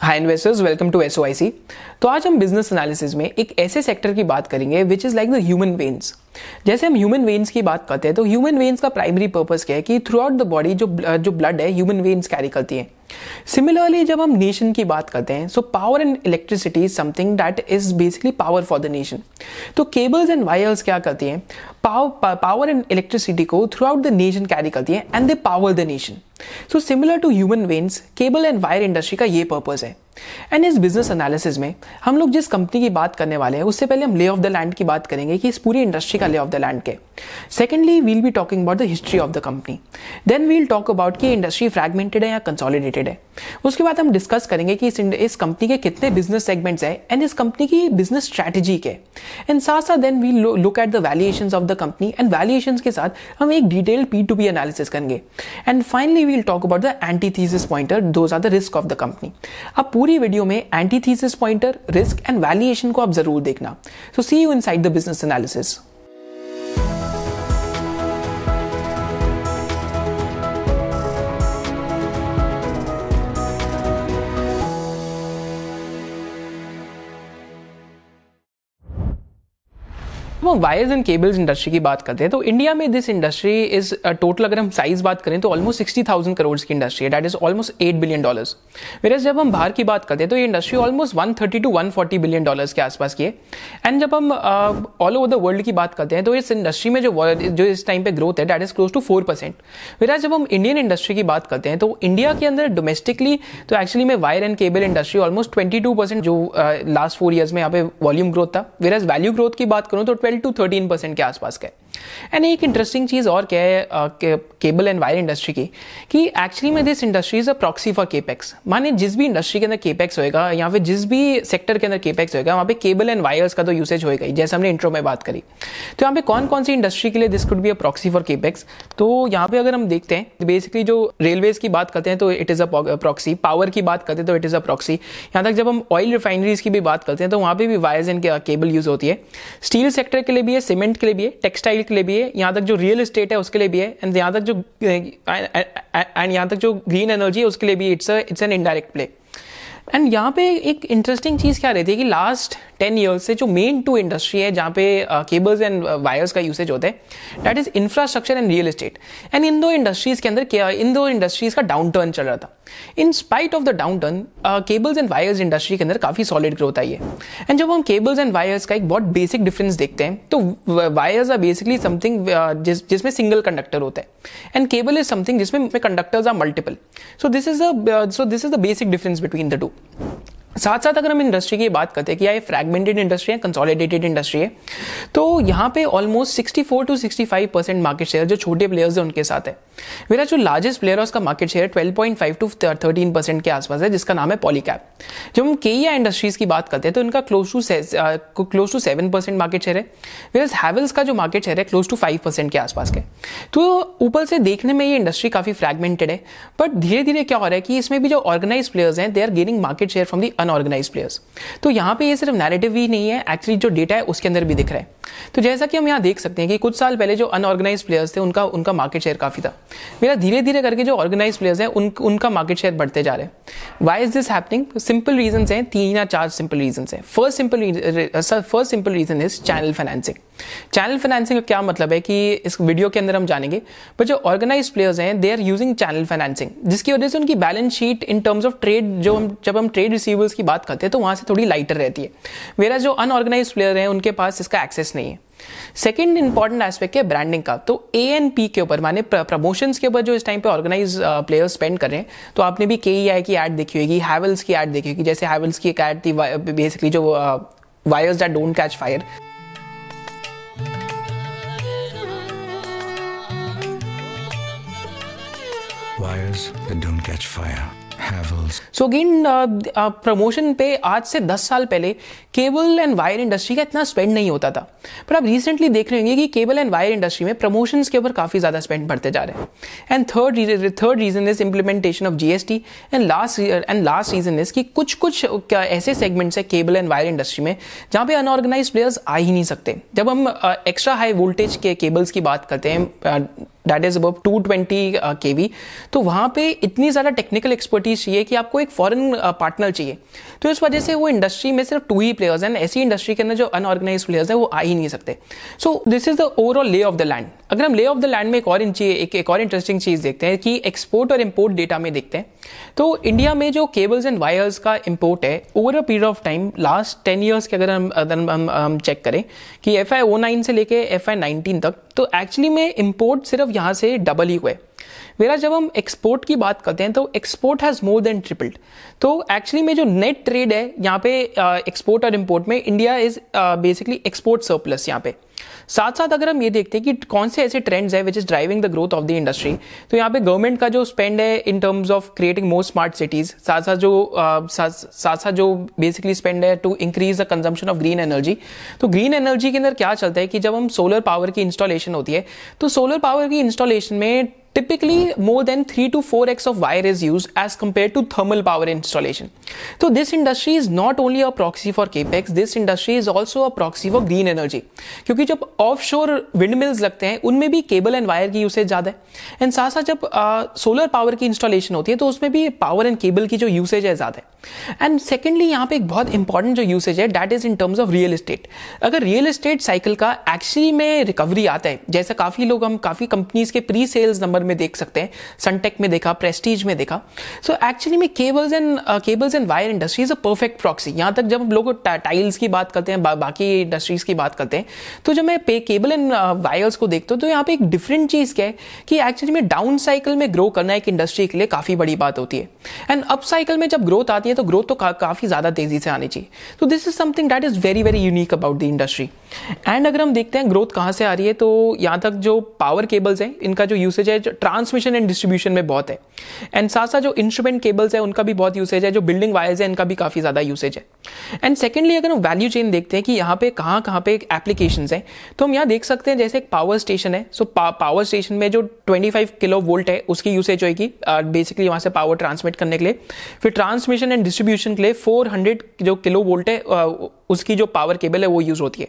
Hi investors welcome to S तो आज हम बिज़नेस एनालिसिस में एक ऐसे सेक्टर की बात करेंगे which is like the human veins जैसे हम ह्यूमन वेन्स की बात करते हैं तो ह्यूमन वेन्स का प्राइमरी पर्पज क्या है कि थ्रू आउट द बॉडी जो जो ब्लड है ह्यूमन वेन्स कैरी करती हैं। सिमिलरली जब हम नेशन की बात करते हैं so power and electricity is something that is basically power for the nation तो केबल्स एंड वायर्स क्या करती हैं? पावर एंड इलेक्ट्रिसिटी को throughout the nation carry करती हैं and they power the nation so similar to human veins cable and wire industry का ये purpose है। एंड इस बिज़नेस एनालिसिस में हम लोग जिस कंपनी की बात करने वाले हैं, उससे पहले हम ले ऑफ़ द लैंड की बात करेंगे कि इस पूरी इंडस्ट्री का ले ऑफ़ द लैंड के secondly we'll be talking about the history of the company then we'll talk about कि इंडस्ट्री फ्रेगमेंटेड है या कंसोलिडेटेड है। उसके बाद हम डिस्कस करेंगे कि इस कंपनी के कितने बिज़नेस सेगमेंट्स है एंड इस कंपनी की बिज़नेस स्ट्रैटेजी के एंड साथ साथ then we look at the valuation of the company and valuation के साथ हम एक detail P to P analysis करेंगे। And finally we'll talk about the antithesis pointer those are the risk of the company अब पूरी video में antithesis pointer risk and valuation को आप ज़रूर देखना। So see you in side the business analysis वो wires and cables industry की बात करते हैं तो इंडिया में दिस इंडस्ट्री इज़ टोटल अगर हम साइज़ बात करें तो ऑलमोस्ट सिक्सटी थाउज़ेंड करोड़ की इंडस्ट्री है that is almost eight billion dollars मेरे जब हम बाहर की बात करते हैं तो ये industry almost one thirty to one forty billion dollars के आसपास की है. एंड जब हम ऑल ओवर द वर्ल्ड की बात करते हैं तो इस इंडस्ट्री में जो जो इस टाइम पे ग्रोथ है that is close to four percent मेरा जब हम इंडियन इंडस्ट्री की बात करते हैं तो इंडिया के अंदर डोमेस्टिकली तो एक्चुअली में wire and cable industry almost twenty two percent जो लास्ट फोर ईयर्स में यहाँ पे वॉल्यूम ग्रोथ था. वेराज वैल्यू ग्रोथ की बात करूँ तो ट्वेल्व टू थर्टीन परसेंट के आसपास का एंड एक इंटरेस्टिंग चीज़ और क्या है केबल एंड वायर इंडस्ट्री की, कि एक्चुअली में this industry is a proxy for capex माने जिस भी इंडस्ट्री के अंदर केपेक्स होएगा, या फिर जिस भी सेक्टर के अंदर केपेक्स होएगा, वहाँ पे केबल एंड वायर्स का तो यूसेज होएगा ही जैसे हमने इंट्रो में बात करी। तो यहाँ पे कौन कौन सी इंडस्ट्री के लिए this could be a proxy for capex तो यहाँ पे अगर हम देखते हैं बेसिकली जो रेलवेज की बात करते हैं तो it is a proxy power की बात करते हैं तो इट इज़ अ प्रॉक्सी यहाँ तक जब हम ऑयल रिफाइनरीज की भी बात करते हैं तो वहाँ पे भी वायर्स एंड केबल यूज़ होती है। स्टील सेक्टर के लिए भी है सीमेंट के लिए भी है टेक्सटाइल के लिए भी है, यहाँ तक जो रियल एस्टेट है उसके लिए भी है एंड यहाँ तक जो एंड यहाँ तक जो ग्रीन एनर्जी है उसके लिए भी it's it's an indirect play and यहाँ पे एक इंटरेस्टिंग चीज़ क्या रहती है कि लास्ट टेन ईयर्स से जो मेन टू इंडस्ट्री है, जहाँ पे केबल्स एंड वायर्स का यूसेज होता है that is infrastructure and real estate and in दो इंडस्ट्रीज़ के अंदर इन दो इंडस्ट्रीज़ का डाउन टर्न चल रहा था। In spite of the down turn cables and wires industry के अंदर काफ़ी सॉलिड ग्रोथ आई है। एंड जब हम केबल्स एंड वायर्स का एक बहुत बेसिक डिफरेंस देखते हैं तो वायर्स आर बेसिकली समथिंग जिसमें सिंगल कंडक्टर होता है। एंड केबल इज़ समथिंग जिसमें conductors are multiple so this is so this is the basic difference between the two साथ साथ अगर हम इंडस्ट्री की बात करते हैं कि ये फ्रेगमेंटेड इंडस्ट्री है कंसोलिडेटेड इंडस्ट्री है तो यहाँ पे almost 64 to 65 percent market share जो छोटे प्लेयर्स हैं उनके साथ है। मेरा जो लार्जेस्ट प्लेयर है, उसका मार्केट शेयर 12.5 टू 13 परसेंट के आसपास है, जिसका नाम है पॉलीकैप जब हम के इंडस्ट्रीज़ की बात करते हैं तो इनका close to close to seven percent market share है मेरा हैवल्स का जो मार्केट शेयर है क्लोज टू फाइव परसेंट के आसपास के। तो ऊपर से देखने में ये इंडस्ट्री काफ़ी फ्रेगमेंटेड है बट धीरे धीरे क्या हो रहा है कि इसमें भी जो ऑर्गेनाइज प्लेयर्स हैं they are gaining market share from the unorganised players तो यहाँ पे ये सिर्फ़ नैरेटिव ही नहीं है एक्चुअली जो डेटा है उसके अंदर भी दिख रहा है। तो जैसा कि हम यहाँ देख सकते हैं कि कुछ साल पहले जो अनऑर्गेनाइज प्लेयर्स थे उनका उनका मार्केट शेयर काफ़ी था। मेरा धीरे धीरे करके जो ऑर्गेनाइज प्लेयर्स हैं उन, उनका मार्केट शेयर बढ़ते जा रहे हैं। Why is this happening simple reason हैं तीन या चार सिंपल रीजन है। First simple first simple reason is channel financing channel financing का क्या मतलब है कि इस वीडियो के अंदर हम जानेंगे। पर जो ऑर्गेनाइज प्लेयर्स हैं they are using channel financing जिसकी वजह से उनकी balance sheet in terms of trade जो हम जब हम ट्रेड रिसीवर्स की बात करते हैं तो वहाँ से थोड़ी लाइटर रहती है। मेरा जो अनऑर्गेनाइज प्लेयर है, उनके पास इसका एक्सेस नहीं है। सेकेंड इंपॉर्टेंट एस्पेक्ट है ब्रांडिंग का। तो ए एन पी के ऊपर, माने प्रमोशंस के ऊपर जो इस टाइम पे ऑर्गेनाइज प्लेयर स्पेंड कर रहे हैं तो आपने भी के ई आई की एड देखी होगी हैवल्स की एड देखी होगी, जैसे हैवल्स की एक एड थी बेसिकली जो wires that don't catch fire wires that don't catch fire. So again promotion पे आज से 10 साल पहले केबल एंड वायर इंडस्ट्री का इतना स्पेंड नहीं होता था। पर आप रिसेंटली देख रहे होंगे कि केबल एंड वायर इंडस्ट्री में प्रमोशंस के ऊपर काफ़ी ज़्यादा स्पेंड बढ़ते जा रहे हैं। And third third reason is implementation of GST and last and last reason is कि कुछ कुछ ऐसे सेगमेंट्स है केबल एंड वायर इंडस्ट्री में जहाँ पे अनऑर्गेनाइज प्लेयर्स आ ही नहीं सकते। जब हम एक्स्ट्रा हाई वोल्टेज के केबल्स की बात करते हैं दैट इज़ अब टू ट्वेंटी के वी तो वहाँ पे इतनी ज़्यादा टेक्निकल एक्सपर्टीज चाहिए कि आपको एक फॉरेन पार्टनर uh, चाहिए। तो इस वजह से वो इंडस्ट्री में सिर्फ़ टू ही प्लेयर्स हैं। ऐसी इंडस्ट्री के अंदर जो अनऑर्गेनाइज प्लेयर्स हैं वो आ ही नहीं सकते। So this is the overall lay of the land अगर हम ले ऑफ़ द लैंड में एक और एक, एक और इंटरेस्टिंग चीज़ देखते हैं कि एक्सपोर्ट और इम्पोर्ट डेटा में देखते हैं तो इंडिया में जो केबल्स एंड वायर्स का इम्पोर्ट है over a period of time last ten years के अगर हम अगर हम, हम चेक करें कि एफ़ आई ओ नाइन से लेके एफ़ आई नाइनटीन तक तो एक्चुअली में इम्पोर्ट सिर्फ़ यहाँ से डबल ही हुए मेरा जब हम एक्सपोर्ट की बात करते हैं तो export has more than tripled तो एक्चुअली में जो नेट ट्रेड है, यहाँ पे एक्सपोर्ट और इम्पोर्ट में India is basically export surplus यहाँ पे। साथ साथ अगर हम ये देखते हैं कि कौन से ऐसे ट्रेंड्स है which is driving the growth of the industry तो यहाँ पे गवर्नमेंट का जो स्पेंड है in terms of creating more smart cities साथ साथ जो साथ साथ जो बेसिकली स्पेंड है to increase the consumption of green energy तो ग्रीन एनर्जी के अंदर क्या चलता है कि जब हम सोलर पावर की इंस्टॉलेशन होती है तो सोलर पावर की इंस्टॉलेशन में typically more than 3 to 4x of wire is used as compared to thermal power installation. So this industry is not only a proxy for capex, this industry is also a proxy for green energy. क्योंकि जब offshore windmills लगते हैं, उनमें भी cable and wire की usage ज़्यादा है। And साथ साथ जब सोलर पावर की इंस्टॉलेशन होती है तो उसमें भी पावर एंड केबल की जो यूसेज है ज़्यादा है। एंड सेकेंडली यहाँ पे एक बहुत इंपॉर्टेंट जो यूसेज है that is in terms of real estate अगर रियल एस्टेट साइकिल का एक्चुअली में रिकवरी आता है जैसे काफ़ी लोग हम काफ़ी कंपनीज़ के प्री सेल्स नंबर में देख सकते हैं सनटेक में देखा प्रेस्टीज में देखा। सो एक्चुअली में cables and cables and wire industry is a perfect proxy यहाँ तक जब हम लोग टाइल्स की बात करते हैं बा, बाकी इंडस्ट्रीज़ की बात करते हैं तो जब मैं पे केबल एंड वायर्स को देखता हूँ तो यहाँ पे एक डिफरेंट चीज़ क्या है कि एक्चुअली में डाउन साइकिल में ग्रो करना एक इंडस्ट्री के लिए काफ़ी बड़ी बात होती है। एंड अप साइकिल में जब ग्रोथ आती है तो ग्रोथ तो का, काफ़ी ज़्यादा तेज़ी से आनी चाहिए। तो this is something that is very very unique about the industry and अगर हम देखते हैं ग्रोथ कहाँ से आ रही है तो यहाँ तक जो पावर केबल्स हैं इनका जो यूसेज है ट्रांसमिशन एंड डिस्ट्रीब्यूशन में बहुत है। एंड साथ साथ जो इंस्ट्रूमेंट केबल्स है उनका भी बहुत यूसेज है जो बिल्डिंग वायर्स है इनका भी काफ़ी ज़्यादा यूसेज है। एंड सेकेंडली अगर हम वैल्यू चेन देखते हैं कि यहाँ पे कहाँ कहाँ पे एप्लीकेशन है तो हम यहाँ देख सकते हैं जैसे एक पावर स्टेशन है। सो पावर स्टेशन में जो 25 किलो वोल्ट है उसकी यूसेज होगी बेसिकली वहाँ से पावर ट्रांसमिट करने के लिए। फिर ट्रांसमिशन एंड डिस्ट्रीब्यूशन के लिए 400 जो किलो वोल्ट है उसकी जो पावर केबल है, वो यूज़ होती है।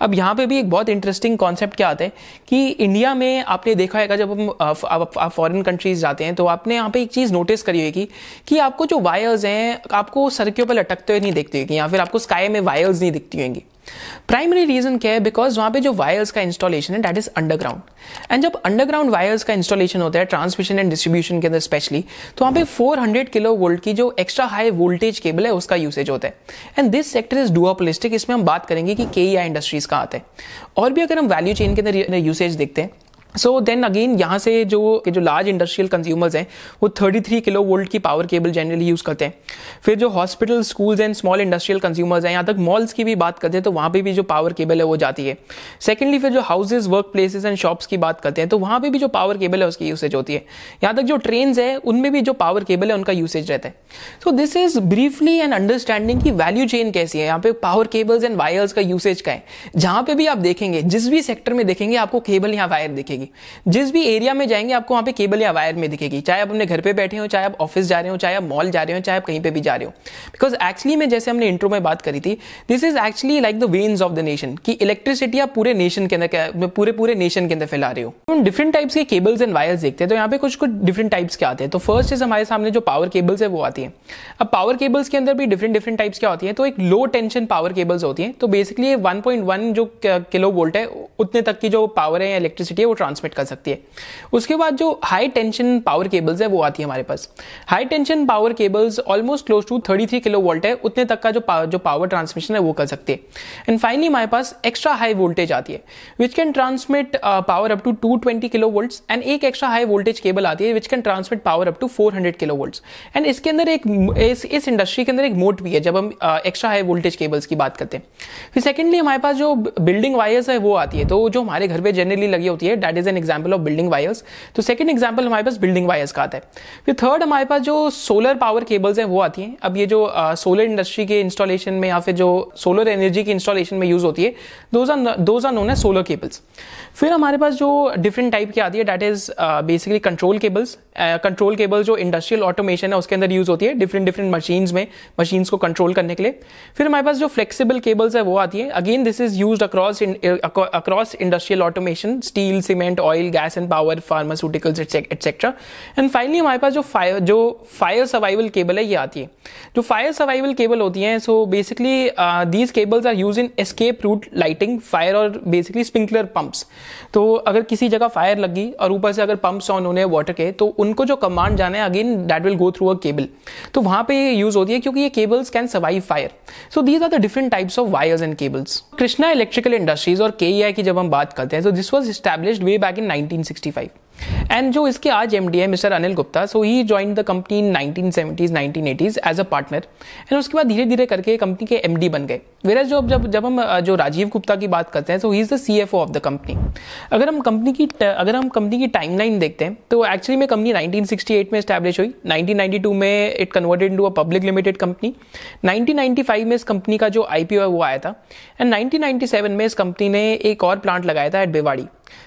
अब यहाँ पे भी एक बहुत इंटरेस्टिंग कॉन्सेप्ट क्या आता है कि इंडिया में आपने देखा है जब हम आप फॉरेन कंट्रीज़ जाते हैं तो आपने यहाँ पे एक चीज़ नोटिस करी होगी कि आपको जो वायर्स हैं, आपको सर पर लटकते हुए नहीं देखते होगी, या फिर आपको स्काई में वायर्स नहीं दिखती होंगी। प्राइमरी रीजन क्या है? बिकॉज़ वहाँ पे जो वायर्स का इंस्टॉलेशन है दैट इज़ अंडरग्राउंड एंड जब अंडरग्राउंड वायर्स का इंस्टॉलेशन होता है ट्रांसमिशन एंड डिस्ट्रीब्यूशन के अंदर स्पेशली तो वहाँ पे 400 किलो वोल्ट की जो एक्स्ट्रा हाई वोल्टेज केबल है, उसका यूसेज होता है. And this sector is duopolistic इसमें हम बात करेंगे कि के इंडस्ट्रीज़ कहाँ आते हैं. और भी अगर हम वैल्यू चेन के अंदर यूसेज देखते हैं सो देन अगेन यहाँ से जो के जो लार्ज इंडस्ट्रियल कंज्यूमर्स हैं, वो 33 किलो वोल्ट की पावर केबल जनरली यूज़ करते हैं। फिर जो hospital schools and small industrial consumers हैं, यहाँ तक मॉल्स की भी बात करते हैं तो वहाँ पे भी जो पावर केबल है वो जाती है। सेकेंडली फिर जो houses work places and shops की बात करते हैं तो वहाँ पर भी जो पावर केबल है उसकी यूसेज होती है। यहाँ तक जो ट्रेन है, उनमें भी जो पावर केबल है, उनका यूसेज रहता है। So this is briefly and understanding की वैल्यू चेन कैसी है, यहाँ पे पावर केबल्स एंड वायर्स का यूसेज का है। जहाँ पे भी आप देखेंगे, जिस भी सेक्टर में देखेंगे, आपको केबल या वायर दिखेगी। जिस भी एरिया में जाएँगे, आपको वहाँ पे केबल या वायर में दिखेगी। चाहे आप अपने घर पे बैठे हो, चाहे आप ऑफ़िस जा रहे हो, चाहे आप मॉल जा रहे हो, चाहे आप कहीं पे भी जा रहे हो। बिकॉज़ एक्चुअली में जैसे हमने इंट्रो में बात करी थी this is actually like the veins of the nation की इलेक्ट्रिसिटी आप पूरे नेशन के अंदर पूरे पूरे नेशन के अंदर फैला रहे हो। तो डिफरेंट टाइप्स के केबल्स एंड वायर्स देखते हैं तो यहाँ पे कुछ कुछ डिफरेंट टाइप्स के आते हैं। तो फ़र्स्ट इज़ हमारे सामने जो पावर केबल्स है, वो आती है। अब पावर केबल्स के अंदर भी डिफरेंट डिफरेंट टाइप्स क्या होती है तो एक लो टेंशन पावर केबल्स होती है। तो बेसिकली 1.1 जो किलो वोल्ट है, उतने तक की जो पावर है या इलेक्ट्रिसिटी है, वो ट्रांसमिट कर सकती है। उसके बाद जो हाई टेंशन पावर केबल्स है वो आती है हमारे पास। High tension power cables almost close to 33 kilo volt है उतने तक का जो पावर जो पावर ट्रांसमिशन है वो कर सकते हैं। एंड फाइनली हमारे पास एक्स्ट्रा हाई वोल्टेज आती है which can transmit power up to 220 kilo volt and एक एक्स्ट्रा हाई वोल्टेज केबल आती है which can transmit power up to 400 kilo volt and इसके अंदर एक इस, इस इंडस्ट्री के अंदर एक मोट भी है जब हम एक्स्ट्रा हाई वोल्टेज केबल्स की बात करते हैं। फिर सेकेंडली हमारे पास जो बिल्डिंग वायर्स है वो आती है। तो जो हमारे घर पर जनरली लगी होती है that is an example of building wires तो सेकंड एग्जांपल हमारे पास बिल्डिंग वायर्स का आता है। फिर थर्ड हमारे पास जो सोलर पावर केबल्स हैं, वो आती हैं। अब ये जो सोलर इंडस्ट्री के इंस्टॉलेशन में या फिर जो सोलर एनर्जी की इंस्टॉलेशन में यूज़ होती है दोज आर नोन है सोलर केबल्स फिर हमारे पास जो डिफरेंट टाइप की आती है that is basically control cables control cable जो इंडस्ट्रियल ऑटोमेशन है, उसके अंदर यूज़ होती है डिफरेंट डिफरेंट मशीन्स में मशीन्स को कंट्रोल करने के लिए। फिर हमारे पास जो फ्लेक्सिबल केबल्स है, वो आती है। Again this is use across across industrial automation steel cement oil gas and power pharmaceuticals etcetera and finally हमारे पास जो फायर जो फायर सर्वाइवल केबल है, ये आती है। जो फायर सर्वाइवल केबल होती है so basically these cables are use in escape route lighting fire और बेसिकली स्प्रिंकलर पंप्स तो अगर किसी जगह फायर लगी और ऊपर से अगर पंप्स ऑन होने वाटर के तो उनको जो कमांड जाना है again that will go through a cable तो वहाँ पे यूज़ होती है, क्योंकि ये cables can survive fire so these are the different types of wires and cables Krishna electrical industries और के की जब हम बात करते हैं तो this was established way back in 1965 and जो इसके आज एम डी है mister Anil Gupta so he joined the company in nineteen seventies nineteen eighties as a partner and उसके बाद धीरे धीरे करके कंपनी के एम डी बन गए। वेर जो जब जब हम जो राजीव गुप्ता की बात करते हैं तो he is the C F O of the company अगर हम कंपनी की अगर हम कंपनी की टाइमलाइन देखते हैं तो एक्चुअली में कंपनी 1968 में स्टैब्लिश हुई। 1992 में it converted into a public limited company 1995 में इस कंपनी का जो आईपीओ है, वो आया था। एंड 1997 में इस कंपनी ने एक और प्लांट लगाया था at Bhiwadi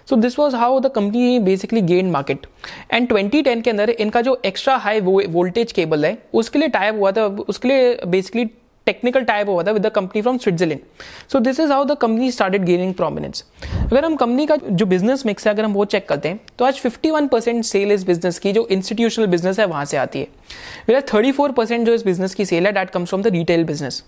so this was how the company basically gain market and 2010 के अंदर इनका जो एक्स्ट्रा हाई वोल्टेज केबल है, उसके लिए टाइप हुआ था, उसके लिए बेसिकली टेक्निकल टाइप हुआ था with the company from Switzerland so this is how the company started gaining prominence अगर हम कंपनी का जो बिज़नेस मिक्स है, अगर हम वो चेक करते हैं तो आज 51 परसेंट सेल इस बिज़नेस की, जो इंस्टीट्यूशनल बिज़नेस है, वहाँ से आती है। मेरा 34 परसेंट जो इस बिज़नेस की सेल है that comes from the retail business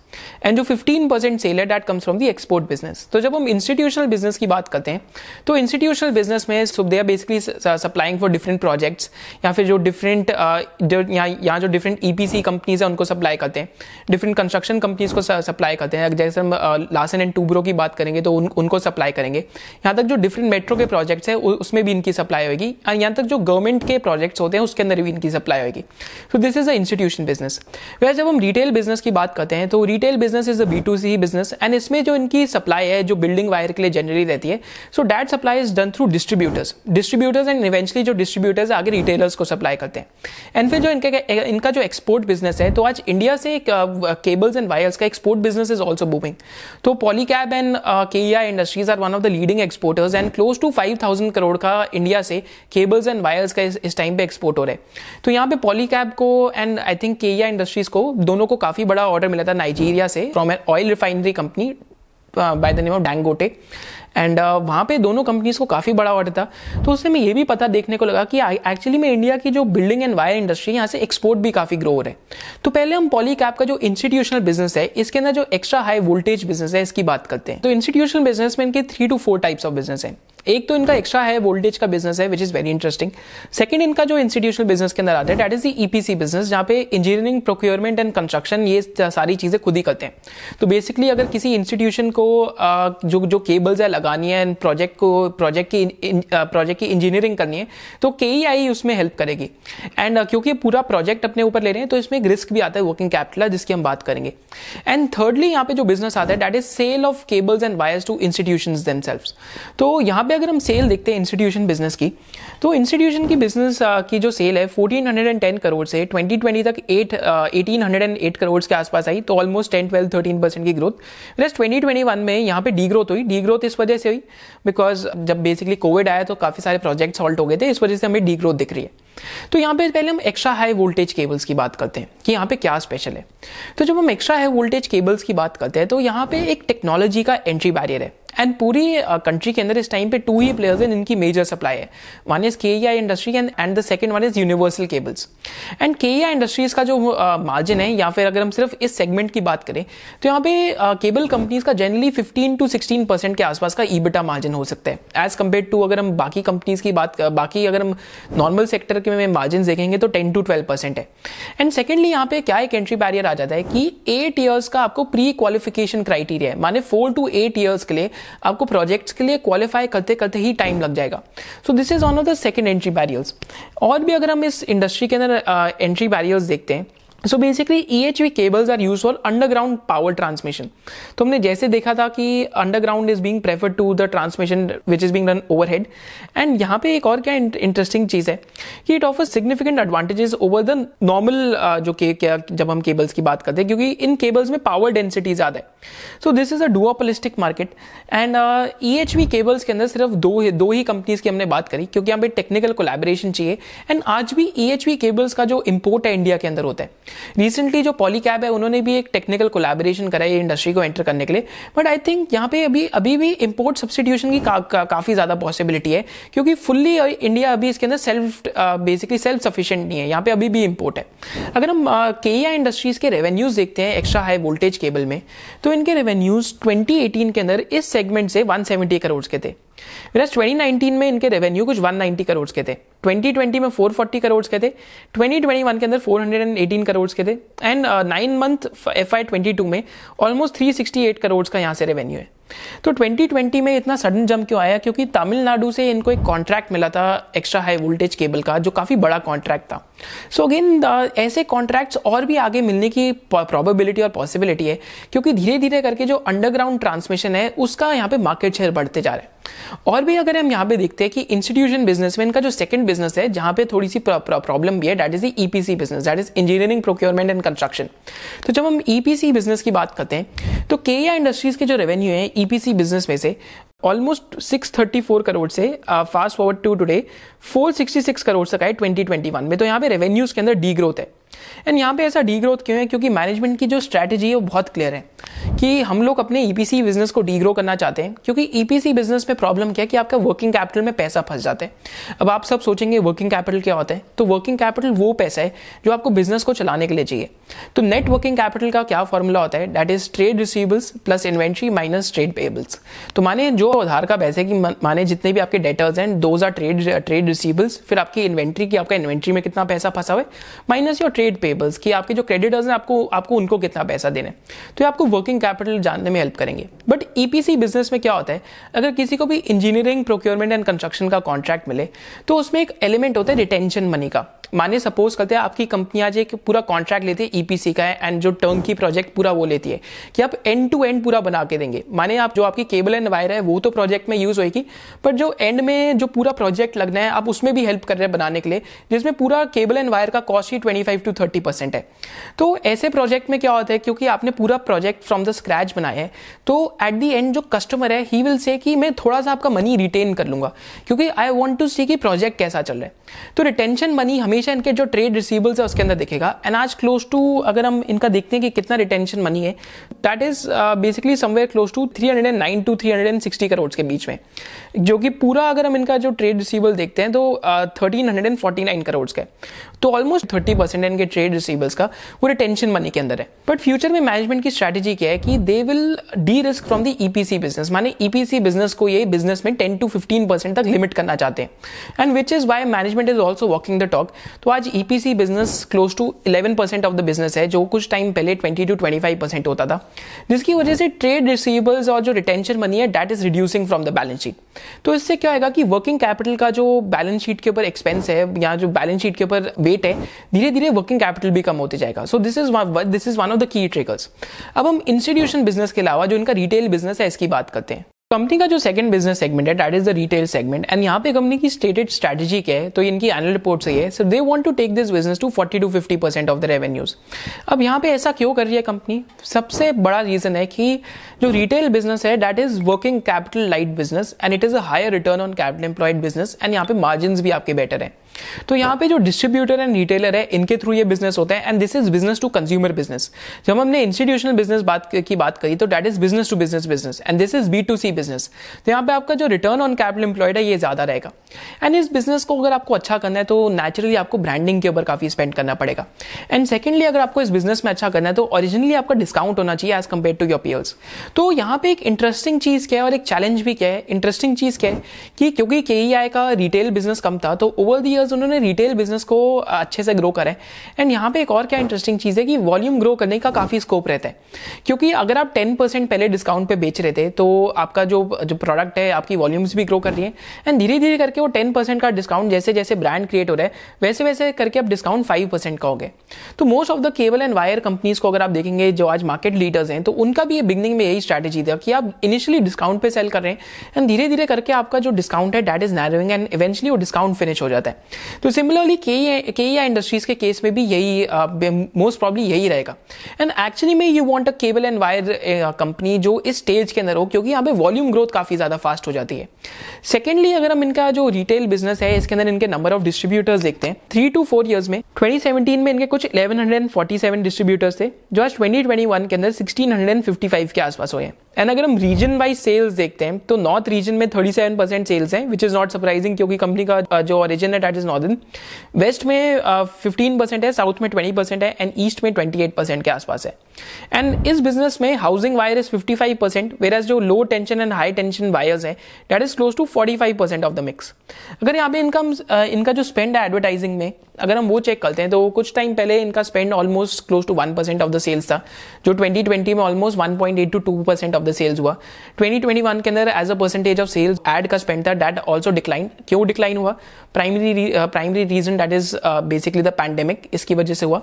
and जो 15 परसेंट सेल है that comes from the export business तो जब हम इंस्टीट्यूशनल बिज़नेस की बात करते हैं तो इंस्टीट्यूशनल बिज़नेस में so basically supplying for different projects या फिर जो डिफरेंट यहाँ जो डिफरेंट ईपीसी कंपनीज़ है उनको सप्लाई करते हैं. डिफरेंट कंस्ट्रक्शन कंपनीज़ को सप्लाई करते हैं. जैसे हम लासन एंड टूब्रो की बात करेंगे तो उन, उनको सप्लाई करेंगे. यहाँ तक जो डिफरेंट मेट्रो के प्रोजेक्ट्स है उसमें भी इनकी सप्लाई होगी और यहाँ तक जो गवर्नमेंट के प्रोजेक्ट्स होते हैं उसके अंदर भी इनकी सप्लाई होगी so this is a institution business वह जब हम रिटेल बिज़नेस की बात करते हैं तो retail business is a B to C business and इसमें जो इनकी सप्लाई है, जो बिल्डिंग वायर के लिए जनरली रहती है so that supply is done through distributors distributors and eventually जो डिस्ट्रीब्यूटर्स आगे रिटेलर्स को सप्लाई करते हैं. एंड फिर जो इनके, इनका जो एक्सपोर्ट बिज़नेस है तो आज इंडिया से केबल्स एंड वायर्स का export business is also booming तो Polycab and K industries are one of the leading exporters and close to five thousand crore का इंडिया से केबल्स एंड वायर्स का इस टाइम पे एक्सपोर्ट हो रहा है. तो यहाँ पे पॉलीकैब को एंड आई थिंक केया इंडस्ट्रीज़ को दोनों को काफ़ी बड़ा ऑर्डर मिला था नाइजीरिया से from an oil refinery company by the name of Dangote and uh, वहाँ पे दोनों कंपनीज़ को काफ़ी बड़ा ऑर्डर था। तो उससे में ये भी पता देखने को लगा कि एक्चुअली में इंडिया की जो बिल्डिंग एंड वायर इंडस्ट्री यहाँ से एक्सपोर्ट भी काफ़ी ग्रो हो रहे है। तो पहले हम पॉली कैप का जो इंस्टीट्यूशनल बिज़नेस है इसके अंदर जो एक्स्ट्रा हाई वोल्टेज बिज़नेस है इसकी बात करते हैं। तो इंस्टीट्यूशनल बिज़नेस में इनके three to four types of business है। एक तो इनका एक्स्ट्रा है वोल्टेज का बिज़नेस है which is very interesting second इनका जो इंस्टीट्यूशनल बिज़नेस के अंदर आता है that is the EPC business जहाँ पे इंजीनियरिंग प्रोक्योरमेंट एंड कंस्ट्रक्शन ये सारी चीज़ें खुद ही करते हैं। तो बेसिकली अगर किसी इंस्टीट्यूशन को जो जो केबल्स है लगानी है एंड प्रोजेक्ट को प्रोजेक्ट की प्रोजेक्ट की इंजीनियरिंग करनी है तो के आई उसमें हेल्प करेगी। एंड क्योंकि पूरा प्रोजेक्ट अपने ऊपर ले रहे हैं तो इसमें एक रिस्क भी आता है वर्किंग कैपिटल जिसकी हम बात करेंगे। एंड थर्डली यहाँ पे जो बिज़नेस आता है that is sale of cables and wires to institution themselves तो यहाँ पे अगर हम सेल देखते हैं इंस्टीट्यूशन बिज़नेस की तो इंस्टीट्यूशन की बिज़नेस की जो सेल है 1410 करोड़ से 2020 तक 8 1808 करोड़ के आसपास आई तो ऑलमोस्ट 10 12 13 परसेंट की ग्रोथ प्लस 2021 में यहाँ पे डी ग्रोथ हुई डी ग्रोथ इस वजह से हुई बिकॉज़ जब बेसिकली कोविड आया तो काफ़ी सारे प्रोजेक्ट्स हॉल्ट हो गए थे, इस वजह से हमें डी ग्रोथ दिख रही है। तो यहाँ पे पहले हम एक्स्ट्रा हाई वोल्टेज केबल्स की बात करते हैं कि यहाँ पे क्या स्पेशल है। तो जब हम एक्स्ट्रा हाई वोल्टेज केबल्स की बात करते हैं तो यहाँ पे एक टेक्नोलॉजी का एंट्री बैरियर है। एंड पूरी कंट्री के अंदर इस टाइम पे टू ही प्लेयर्स हैं, जिनकी मेजर सप्लाई है। One is K I industry and and the second one is Universal Cables and K I industries का जो मार्जिन है, या फिर अगर हम सिर्फ़ इस सेगमेंट की बात करें तो यहाँ पे केबल कंपनीज़ का जनरली 15 टू 16 परसेंट के आसपास का ईबिटा मार्जिन हो सकता है। एज कंपेयर टू अगर हम बाकी कंपनीज़ की बात बाकी अगर हम नॉर्मल सेक्टर के में मार्जिन देखेंगे तो टेन टू ट्वेल्व परसेंट है। एंड सेकेंडली यहाँ पे क्या एक एंट्री बैरियर आ जाता है कि एट ईयर्स का आपको प्री क्वालिफिकेशन क्राइटेरिया है। माने फोर टू एट ईयर्स के लिए आपको प्रोजेक्ट्स के लिए क्वालिफाई करते करते ही टाइम लग जाएगा। So this is one of the second entry barriers और भी अगर हम इस इंडस्ट्री के अंदर एंट्री बैरियर्स देखते हैं so basically E H V cables are use for underground power transmission तो हमने जैसे देखा था कि underground is being prefer to the transmission which is being overhead and यहाँ पे एक और क्या इंटरेस्टिंग चीज़ है कि it offer significant advantages over the normal जो के क्या जब हम केबल्स की बात करते हैं, क्योंकि इन केबल्स में पावर डेंसिटी ज़्यादा है। So this is a duopolistic market and E H V cables के अंदर सिर्फ़ दो ही दो ही कंपनीज़ की हमने बात करी, क्योंकि यहाँ पे टेक्निकल कोलेबोरेशन चाहिए। एंड आज भी ई एच वी केबल्स का जो इम्पोर्ट है इंडिया के अंदर होता है। रिसेंटली जो पॉलीकैब है उन्होंने भी एक टेक्निकल कोलैबोरेशन करा है इंडस्ट्री को एंटर करने के लिए। बट आई थिंक यहाँ पे अभी अभी भी इंपोर्ट सब्सटीट्यूशन की का, का, काफ़ी ज़्यादा पॉसिबिलिटी है क्योंकि फुल्ली इंडिया अभी इसके अंदर सेल्फ बेसिकली सेल्फ सफिशियंट नहीं है। यहाँ पे अभी भी इंपोर्ट है। अगर हम के इंडस्ट्रीज़ के रेवेन्यूज देखते हैं एक्स्ट्रा हाई वोल्टेज केबल में तो इनके रेवेन्यूज ट्वेंटी के अंदर इस सेगमेंट से 170 करोड़ के थे। ट्वेंटी 2019 में इनके रेवेन्यू कुछ 190 करोड़ के थे। 2020 में 440 करोड़ के थे। 2021 के अंदर 418 करोड़ के थे। And nine month F I में ऑलमोस्ट 368 करोड़ का यहाँ से रेवेन्यू है। तो 2020 में इतना सडन जंप क्यों आया? क्योंकि तमिलनाडु से इनको एक कॉन्ट्रैक्ट मिला था एक्स्ट्रा हाई वोल्टेज केबल का, जो काफ़ी बड़ा कॉन्ट्रैक्ट था। सो so अगेन ऐसे कॉन्ट्रैक्ट्स और भी आगे मिलने की प्रोबेबिलिटी और पॉसिबिलिटी है। क्योंकि धीरे धीरे करके जो अंडरग्राउंड ट्रांसमिशन है, उसका यहाँ पे मार्केट शेयर बढ़ते जा रहे हैं। और भी अगर हम यहाँ पे देखते हैं कि इंस्टीट्यूशन बिज़नेस में इनका जो सेकंड बिज़नेस है, जहाँ पे थोड़ी सी प्रॉब्लम भी है that is the EPC business that is engineering procurement and construction तो जब हम ईपीसी बिज़नेस की बात करते हैं तो के इंडस्ट्रीज़ के जो रेवेन्यू है ईपीसी बिज़नेस में से ऑलमोस्ट 634 करोड़ से fast forward to today 466 crore तक आए 2021 में। तो यहाँ पे रेवेन्यूज के अंदर डी ग्रोथ है। एंड यहाँ पे ऐसा डी ग्रोथ क्यों है? क्योंकि मैनेजमेंट की जो स्ट्रैटेजी है, वो बहुत क्लियर है कि हम लोग अपने ईपीसी e बिज़नेस को डी ग्रो करना चाहते हैं। क्योंकि ईपीसी e बिज़नेस में प्रॉब्लम क्या है कि आपका वर्किंग कैपिटल में पैसा फंस जाता है। अब आप सब सोचेंगे वर्किंग कैपिटल क्या होता है? तो वर्किंग कैपिटल वो पैसा है जो आपको बिज़नेस को चलाने के लिए चाहिए। तो नेट वर्किंग कैपिटल का क्या फॉर्मूला होता है? That is trade receivables plus inventory minus trade payables तो माने जो उधार का पैसा है कि माने जितने भी आपके डेटर्स हैं those are trade trade receivables फिर आपकी इन्वेंट्री की, आपका इन्वेंट्री में कितना पैसा फंसा हुआ है? माइनस योर ट्रेड पेबल्स कि आपके जो क्रेडिटर्स हैं, आपको आपको उनको कितना पैसा देना है। तो ये आपको वर्किंग कैपिटल जानने में हेल्प करेंगे। बट ईपीसी बिज़नेस में क्या होता है, अगर किसी को भी इंजीनियरिंग प्रोक्योरमेंट एंड कंस्ट्रक्शन का कॉन्ट्रैक्ट मिले तो उसमें एक एलिमेंट होता है रिटेंशन मनी का। माने सपोज़ करते हैं, आपकी कंपनी आज एक पूरा कॉन्ट्रैक्ट लेती है ईपीसी का है एंड जो टर्न की प्रोजेक्ट पूरा वो लेती है, कि आप एंड टू एंड पूरा बना के देंगे। माने आप जो आपकी केबल एंड वायर है, वो तो प्रोजेक्ट में यूज़ होगी बट जो एंड में जो पूरा प्रोजेक्ट लगना है, आप उसमें भी हेल्प कर रहे हैं बनाने के लिए, जिसमें पूरा केबल एंड वायर का कॉस्ट ही ट्वेंटी टू थर्टी है। तो ऐसे प्रोजेक्ट में क्या होता है, क्योंकि आपने पूरा प्रोजेक्ट फ्रॉम द स्क्रैच बनाया है तो एट दी एंड जो कस्टमर है ही विल से कि मैं थोड़ा सा आपका मनी रिटेन कर लूँगा, क्योंकि आई वॉन्ट टू सी कि प्रोजेक्ट कैसा चल रहा है। तो रिटेंशन मनी हमेशा इनके जो ट्रेड रिसीबल्स है उसके अंदर दिखेगा। एंड आज क्लोज टू अगर हम इनका देखते हैं कि कितना रिटेंशन मनी है that is basically somewhere close to 309 to 360 crore के बीच में। जो कि पूरा अगर हम इनका जो ट्रेड रिसीबल देखते हैं तो thirteen hundred and forty nine crore का है। तो ऑलमोस्ट थर्टी परसेंट इनके ट्रेड रिसीबल्स का वो रिटेंशन मनी के अंदर है। बट फ्यूचर में मैनेजमेंट की स्ट्रेटेजी क्या है कि they will derisk from the EPC business माने ईपीसी बिज़नेस को ये बिज़नेस में टेन टू फिफ्टीन परसेंट तक लिमिट करना चाहते हैं। And which is why management is also walking the talk तो आज EPC business close to eleven percent of the business है, जो कुछ टाइम पहले twenty to twenty five percent होता था। जिसकी वजह से ट्रेड रिसीबल्स और जो रिटेंशन मनी है that is reducing from the balance sheet तो इससे क्या होगा कि वर्किंग कैपिटल का जो बैलेंस शीट के ऊपर एक्सपेंस है, या जो बैलेंस शीट के ऊपर वेट है धीरे धीरे वर्किंग कैपिटल भी कम होते जाएगा। So this is this is one of the key trackers अब हम इंस्टीट्यूशन बिज़नेस के अलावा, जो इनका रिटेल बिज़नेस है, इसकी बात करते हैं। कंपनी का जो सेकंड बिज़नेस सेगमेंट है that is the retail segment and यहाँ पे कंपनी की स्टेटेड स्ट्रेटजी क्या है तो इनकी एनुअल रिपोर्ट से है so they want to take this business to 40 to 50 percent of the revenues अब यहाँ पे ऐसा क्यों कर रही है कंपनी सबसे बड़ा रीजन है कि जो रिटेल बिज़नेस है that is working capital light business and it is a higher return on capital employed business and यहाँ पे मार्जिन भी आपके बेटर है। तो यहाँ पे जो डिस्ट्रीब्यूटर एंड रिटेलर है, इनके थ्रू ये बिज़नेस होता है and this is business to consumer business जब हमने इंस्टीट्यूशनल बिज़नेस बात की बात करी तो that is business to business business and this is B to C business तो यहाँ पे आपका जो रिटर्न ऑन कैपिटल एम्प्लॉयड है, ये ज़्यादा रहेगा। एंड इस बिज़नेस को अगर आपको अच्छा करना है तो नेचुरली आपको ब्रांडिंग के ऊपर काफ़ी स्पेंड करना पड़ेगा। एंड सेकेंडली अगर आपको इस बिज़नेस में अच्छा करना है तो ओरिजिनली आपका डिस्काउंट होना चाहिए as compared to your peers तो यहाँ पे एक इंटरेस्टिंग चीज़ क्या है और एक चैलेंज भी क्या है? इंटरेस्टिंग चीज़ क्या है कि क्योंकि के का रिटेल बिज़नेस कम था तो ओवर द बिकॉज़ उन्होंने रिटेल बिज़नेस को अच्छे से ग्रो करा है। एंड यहाँ पे एक और क्या इंटरेस्टिंग चीज़ है कि वॉल्यूम ग्रो करने का काफ़ी स्कोप रहता है। क्योंकि अगर आप टेन परसेंट पहले डिस्काउंट पे बेच रहे थे तो आपका जो जो प्रोडक्ट है, आपकी वॉल्यूम्स भी ग्रो कर रही है। एंड धीरे धीरे करके वो टेन परसेंट का डिस्काउंट जैसे जैसे ब्रांड क्रिएट हो रहा है, वैसे वैसे करके अब डिस्काउंट फाइव परसेंट का हो गया तो most of the cable and wire companies को अगर आप देखेंगे, जो आज मार्केट लीडर्स हैं तो उनका भी बिगनिंग में यही स्ट्रैटेजी था कि आप इनिशियली डिस्काउंट पे सेल कर रहे हैं। एंड धीरे धीरे करके आपका जो डिस्काउंट है that is narrowing and eventually वो डिस्काउंट फिनिश हो जाता है। तो सिमिलरली के इंडस्ट्रीज़ के केस में भी यही मोस्ट प्रॉब्ली यही रहेगा। एंड एक्चुअली में you want a cable and wire company जो इस स्टेज के अंदर हो, क्योंकि यहाँ पे वॉल्यूम ग्रोथ काफ़ी ज़्यादा फास्ट हो जाती है। सेकेंडली अगर हम इनका जो रिटेल बिज़नेस है, इसके अंदर इनके नंबर ऑफ़ डिस्ट्रीब्यूटर्स देखते हैं थ्री टू फोर ईयर्स में 2017 में इनके कुछ 1147 डिस्ट्रीब्यूटर्स थे, जो आज 2021 के अंदर 1655 के आसपास हुए हैं। एंड अगर हम रीजन वाइज सेल्स देखते हैं तो नॉर्थ रीजन में 37 परसेंट सेल्स हैं विच इज़ नॉट सरप्राइजिंग क्योंकि कंपनी का जो ओरिजिन है डेट इज़ नॉर्दर्न वेस्ट में फिफ्टीन परसेंट है साउथ में ट्वेंटी परसेंट है एंड ईस्ट में ट्वेंटी एट परसेंट के आसपास है। एंड इस बिज़नेस में housing wire is fifty five percent whereas जो low tension and high tension wires है that is close to forty five percent of the mix अगर यहाँ पे इनकम इनका जो स्पेंड है एडवर्टाइजिंग में, अगर हम वो चेक करते हैं तो कुछ टाइम पहले इनका spend almost close to one percent of the sales था, जो 2020 में almost 1.8 to 2 percent of the sales हुआ. 2021 के अंदर as a percentage of sales ad का स्पेंड था दैट ऑल्सो डिक्लाइन क्यों डिक्लाइन हुआ? Primary primary reason that is basically the pandemic इसकी वजह से हुआ.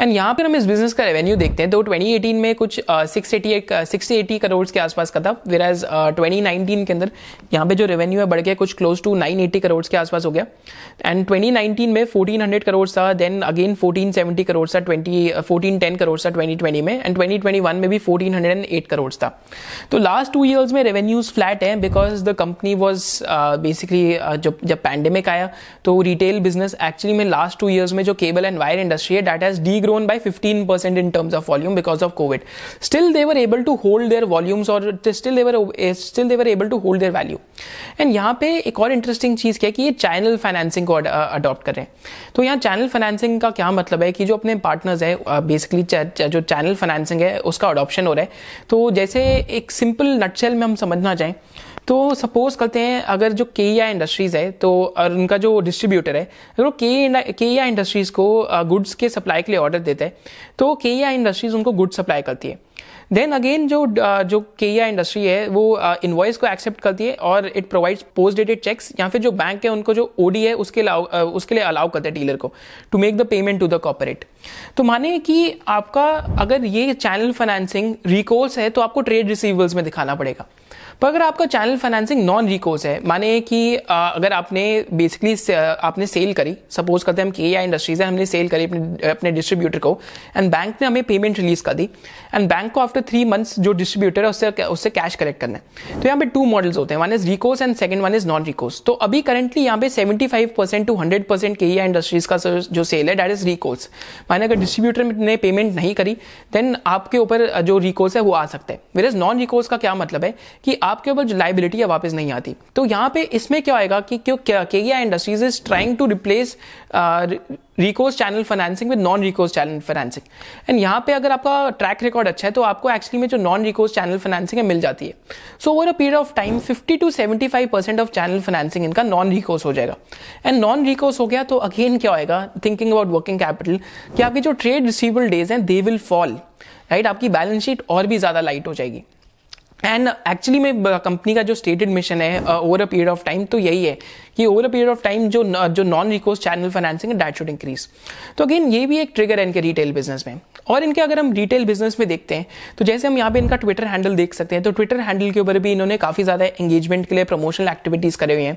एंड यहाँ पर हम इस बिज़नेस का रेवेन्यू देखते हैं तो 2018 में कुछ six eighty six eighty crore के आसपास का था वेर एज ट्वेंटी नाइनटीन के अंदर, यहाँ पे जो रेवेन्यू है बढ़ गया, कुछ close to nine eighty crore के आसपास हो गया। एंड ट्वेंटी नाइनटीन में फोर्टीन हंड्रेड करोड़ था then again fourteen seventy crore था ट्वेंटी फोर्टीन टेन करोड़ था ट्वेंटी ट्वेंटी में एंड ट्वेंटी ट्वेंटी वन में भी fourteen hundred and eight crore था। तो लास्ट टू ईयर्स में रेवेन्यूज फ्लैट है because the company was basically जब जब पैंडेमिक आया तो रिटेल बिज़नेस एक्चुअली में लास्ट टू ईयर्स में जो केबल एंड वायर इंडस्ट्री है that has degrown by fifteen percent in terms of volume because of Covid still they were able to hold their volumes और still they were still they were able to hold their value and यहाँ पे एक और interesting चीज़ क्या है कि ये channel financing को अडॉप्ट कर रहे हैं। तो यहाँ चैनल फाइनेंसिंग का क्या मतलब है कि जो अपने पार्टनर्स है बेसिकली जो चैनल फाइनेंसिंग है, उसका अडॉप्शन हो रहा है। तो जैसे एक सिंपल नटसेल में हम समझना चाहें तो सपोज़ करते हैं अगर जो के इंडस्ट्रीज़ है तो और उनका जो डिस्ट्रीब्यूटर है, अगर वो के के इंडस्ट्रीज़ को गुड्स के सप्लाई के लिए ऑर्डर देता है तो के इंडस्ट्रीज़ उनको गुड्स सप्लाई करती है। देन अगेन जो जो के इंडस्ट्री है, वो इन्वॉइस को एक्सेप्ट करती है और it provides post dated cheques या फिर जो बैंक है, उनको जो ओडी है, उसके उसके लिए अलाउ करते हैं डीलर को to make the payment to the corporate तो माने कि आपका, अगर ये चैनल फाइनेंसिंग रिकोर्स है तो आपको ट्रेड रिसीवेबल्स में दिखाना पड़ेगा। पर अगर आपका चैनल फाइनेंसिंग नॉन रिकोर्स है, माने कि अगर आपने बेसिकली आपने सेल करी सपोज़ करते हैं हम के या इंडस्ट्रीज़ है, हमने सेल करी अपने अपने डिस्ट्रीब्यूटर को एंड बैंक ने हमें पेमेंट रिलीज़ कर दी एंड बैंक को आफ्टर थ्री मंथ्स जो डिस्ट्रीब्यूटर है उससे उससे कैश कलेक्ट करना है। तो यहाँ पे टू मॉडल्स होते हैं one is recourse and second one is non recourse तो अभी करंटली यहाँ पे seventy five percent to hundred percent के इंडस्ट्रीज़ का जो सेल है दैट इज़ रिकोर्स माने अगर डिस्ट्रीब्यूटर ने पेमेंट नहीं करी देन आपके ऊपर जो रिकोर्स है वो आ सकता है। मेरे नॉन रिकोर्स का क्या मतलब है कि आपके ऊपर जो लाइबिलिटी है वापस नहीं आती। तो यहाँ पे इसमें क्या होगा कि क्यों के industries is trying to replace recourse channel financing with non recourse channel financing and यहाँ पे अगर आपका ट्रैक रिकॉर्ड अच्छा है तो आपको एक्चुअली में जो नॉन रिकोर्स चैनल फाइनेंसिंग है मिल जाती है। So over a period of time 50 to 75 percent of channel financing इनका नॉन रिकोर्स हो जाएगा। एंड नॉन रिकोर्स हो गया तो अगेन क्या होएगा थिंकिंग अबाउट वर्किंग कैपिटल कि आपकी जो ट्रेड रिसीवेबल डेज़ हैं दे विल फॉल राइट आपकी बैलेंस शीट और भी ज़्यादा लाइट हो जाएगी। एंड एक्चुअली में कंपनी का जो स्टेटेड मिशन है over a period of time तो यही है कि over a period of time जो जो नॉन रिकोर्स चैनल फाइनेंसिंग है डैट शुड इंक्रीज तो अगेन ये भी एक ट्रिगर है इनके रिटेल बिज़नेस में। और इनके अगर हम रिटेल बिज़नेस में देखते हैं तो जैसे हम यहाँ पे इनका ट्विटर हैंडल देख सकते हैं तो ट्विटर हैंडल के ऊपर भी इन्होंने काफ़ी ज़्यादा एंगेजमेंट के लिए प्रमोशनल एक्टिविटीज़ करे हुए हैं।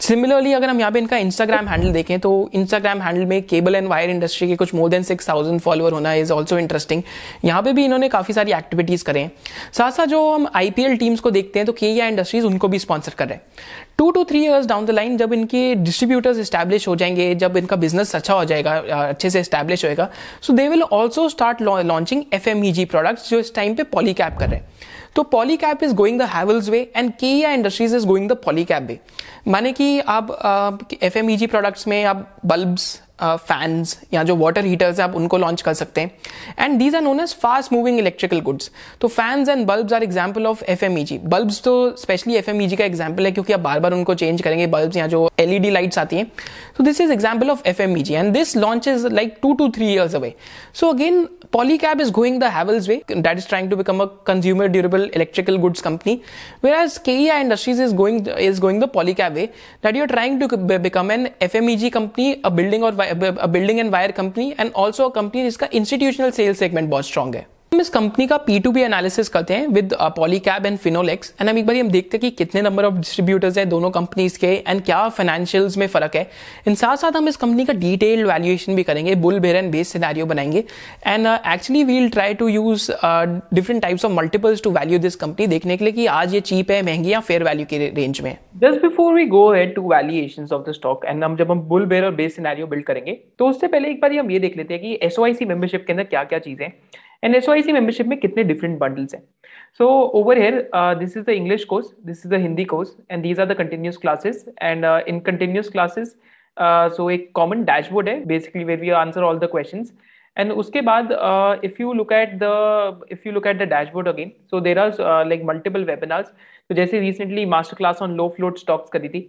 सिमिलरली अगर हम यहाँ पे इनका इंस्टाग्राम हैंडल देखें तो इंस्टाग्राम हैंडल में केबल एंड वायर इंडस्ट्री के कुछ more than six thousand follower होना इज़ ऑल्सो इंटरेस्टिंग यहाँ पे भी इन्होंने काफ़ी सारी एक्टिविटीज़ करें साथ साथ जो हम आईपीएल टीम्स को देखते हैं तो के इंडस्ट्रीज़ उनको भी स्पॉन्सर कर रहे हैं। Two two three years down the line जब इनके डिस्ट्रीब्यूटर्स इस्टेब्लिश हो जाएँगे, जब इनका बिज़नेस अच्छा हो जाएगा अच्छे से स्टैब्लिश होएगा so they will also start launching F M E G products जो इस टाइम पे पॉलीकैप कर रहे हैं। तो Polycab is going the Havells way and K E industries is going the Polycab way माने कि आप F M E G products में आप बल्ब्स फैंस या जो वाटर हीटर्स हैं, आप उनको लॉन्च कर सकते हैं. And these are known as fast moving electrical goods तो fans and bulbs are example of F M E bulbs तो specially F M E G का एग्ज़ाम्पल है, क्योंकि आप बार बार उनको चेंज करेंगे बल्ब्स या जो एल ई डी लाइट्स आती हैं. तो this is example of F M E G and this launch is like two two three years away so again Polycab is going the Havells way, that is trying to become a consumer durable electrical goods company, whereas KEI Industries is going is going the Polycab way, that you're trying to become an FMEG company, a building or a building and wire company, and also a company जिसका institutional sales segment बहुत strong है हम इस company का P to be analysis करते हैं with Polycab and Finolex and हम एक बार हम देखते हैं कि कितने नंबर ऑफ़ डिस्ट्रीब्यूटर्स है दोनों कंपनीज़ के एंड क्या फाइनेंशियल्स में फ़र्क है। इन साथ साथ हम इस कंपनी का डिटेल्ड वैल्यूएशन भी करेंगे bull bear and base scenario बनाएँगे। And actually we'll try to use different types of multiples to value this company देखने के लिए कि आज ये चीप है, महँगी या फेयर वैल्यू के रेंज में। Just before we go ahead to valuations of the stock and हम जब हम बुल बेर और बेस सिनेरियो बिल्ड करेंगे तो उससे पहले एक बार हम ये देख लेते हैं कि एसओआईसी मेंबरशिप के अंदर क्या क्या चीज़ें एंड एस मेंबरशिप में कितने डिफरेंट बंडल्स हैं. So over here this is the English course this is the Hindi course and these are the continuous classes and in continuous classes so एक common dashboard है basically where we answer all the question and उसके बाद if you look at the if you look at the dashboard again so there are like multiple webinars तो जैसे recently master class on low float stocks करी थी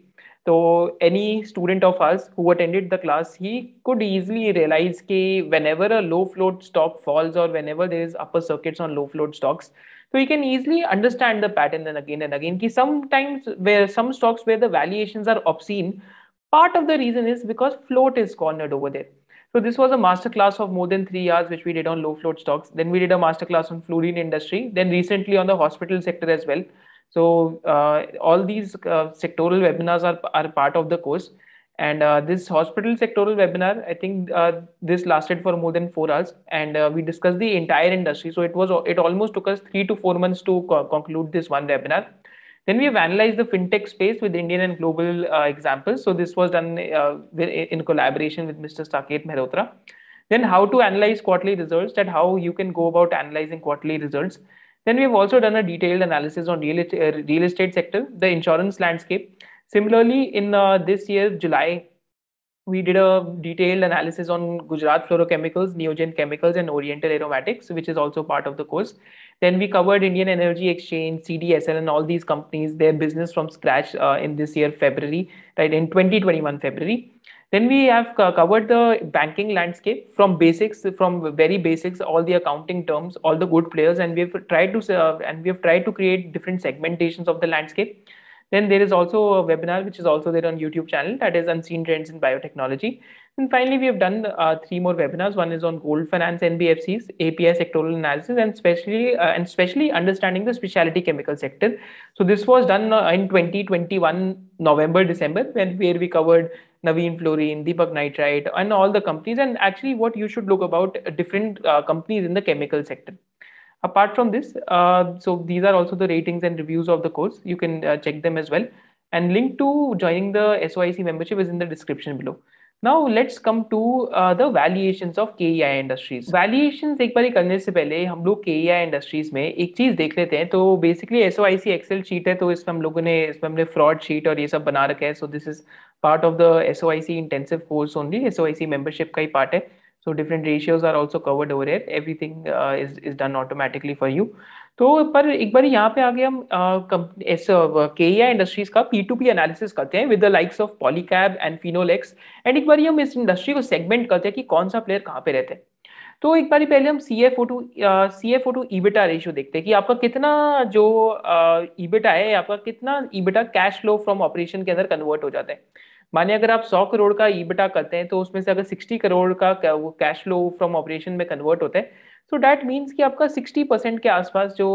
So any student of us who attended the class, he could easily realize that whenever a low float stock falls or whenever there is upper circuits on low float stocks, so you can easily understand the pattern and again and again. Ki sometimes where some stocks where the valuations are obscene, part of the reason is because float is cornered over there. So this was a master class of more than three hours, which we did on low float stocks. Then we did a master class on fluorine industry. Then recently on the hospital sector as well. So uh, all these uh, sectoral webinars are, are part of the course. And uh, this hospital sectoral webinar, I think uh, this lasted for more than four hours, and uh, we discussed the entire industry. So it was it almost took us three to four months to co conclude this one webinar. Then we have analyzed the fintech space with Indian and global uh, examples. So this was done in collaboration with Mr. Saket Mehrotra. Then how to analyze quarterly results, that how you can go about analyzing quarterly results. Then we have also done a detailed analysis on real, uh, real estate sector, the insurance landscape. Similarly, in uh, this year, July, we did a detailed analysis on Gujarat Fluorochemicals, Neogen Chemicals, and Oriental Aromatics, which is also part of the course. Then we covered Indian Energy Exchange, CDSL, and all these companies, their business from scratch uh, in this year, February, right, in 2021 February. Then we have covered the banking landscape from basics, from very basics, all the accounting terms, all the good players, and we have tried to uh, and we have tried to create different segmentations of the landscape. Then there is also a webinar which is also there on YouTube channel that is Unseen Trends in Biotechnology. And finally, we have done uh, three more webinars. One is on gold finance NBFCs, API sectoral analysis, and especially uh, and especially understanding the specialty chemical sector. So this was done uh, in 2021 November December when where we covered Naveen Fluorine, Deepak Nitrite, and all the companies, and actually what you should look about different uh, companies in the chemical sector. Apart from this, uh, so these are also the ratings and reviews of the course. You can uh, check them as well. And link to joining the SOIC membership is in the description below. Now let's come to the valuation of K E I industries एक बार करने से पहले हम लोग के ई में एक चीज़ देख लेते हैं। तो basically SO I C Excel sheet है तो इसमें हम लोगों ने, इसमें हमने फ्रॉड शीट और ये सब बना रखा है। So this is part of the SO I C intensive course only SO I C membership का ही पार्ट है। So different ratios are also covered over here everything is is done automatically for you तो पर एक बार यहाँ पे आगे हम के इंडस्ट्रीज़ का पी टू पी एनालिसिस करते हैं with the likes of Polycab and Finolex and एक बार हम इस इंडस्ट्री को सेगमेंट करते हैं कि कौन सा प्लेयर कहाँ पे रहते हैं। तो एक बार पहले हम C F O to C F O to EBITDA ratio देखते हैं कि आपका कितना जो ईबिटा है, आपका कितना EBITDA cash flow from operation के अंदर कन्वर्ट हो जाता है। माने अगर आप 100 करोड़ का ईबिटा करते हैं तो उसमें से अगर 60 करोड़ का कैश फ्लो फ्रॉम ऑपरेशन में कन्वर्ट होता है सो डैट मीन्स कि आपका 60 परसेंट के आसपास जो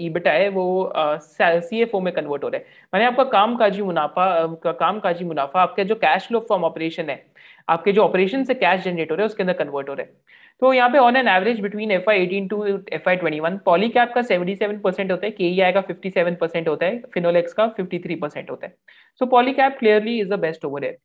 ईबिटा है, वो सी एफ़ ओ में कन्वर्ट हो रहा है। मैंने आपका काम काजी मुनाफा का काम काजी मुनाफा आपका जो कैश फ्लो फ्रॉम ऑपरेशन है, आपके जो ऑपरेशन से कैश जनरेट हो रहे हैं, उसके अंदर कन्वर्ट हो रहे हैं। तो यहाँ पे on an average between F I eighteen to F I twenty one Polycab का सेवेंटी सेवन परसेंट होता है के ई आई का फिफ्टी सेवन परसेंट होता है फिनोलेक्स का फिफ्टी थ्री परसेंट होता है। So Polycab clearly is the best over here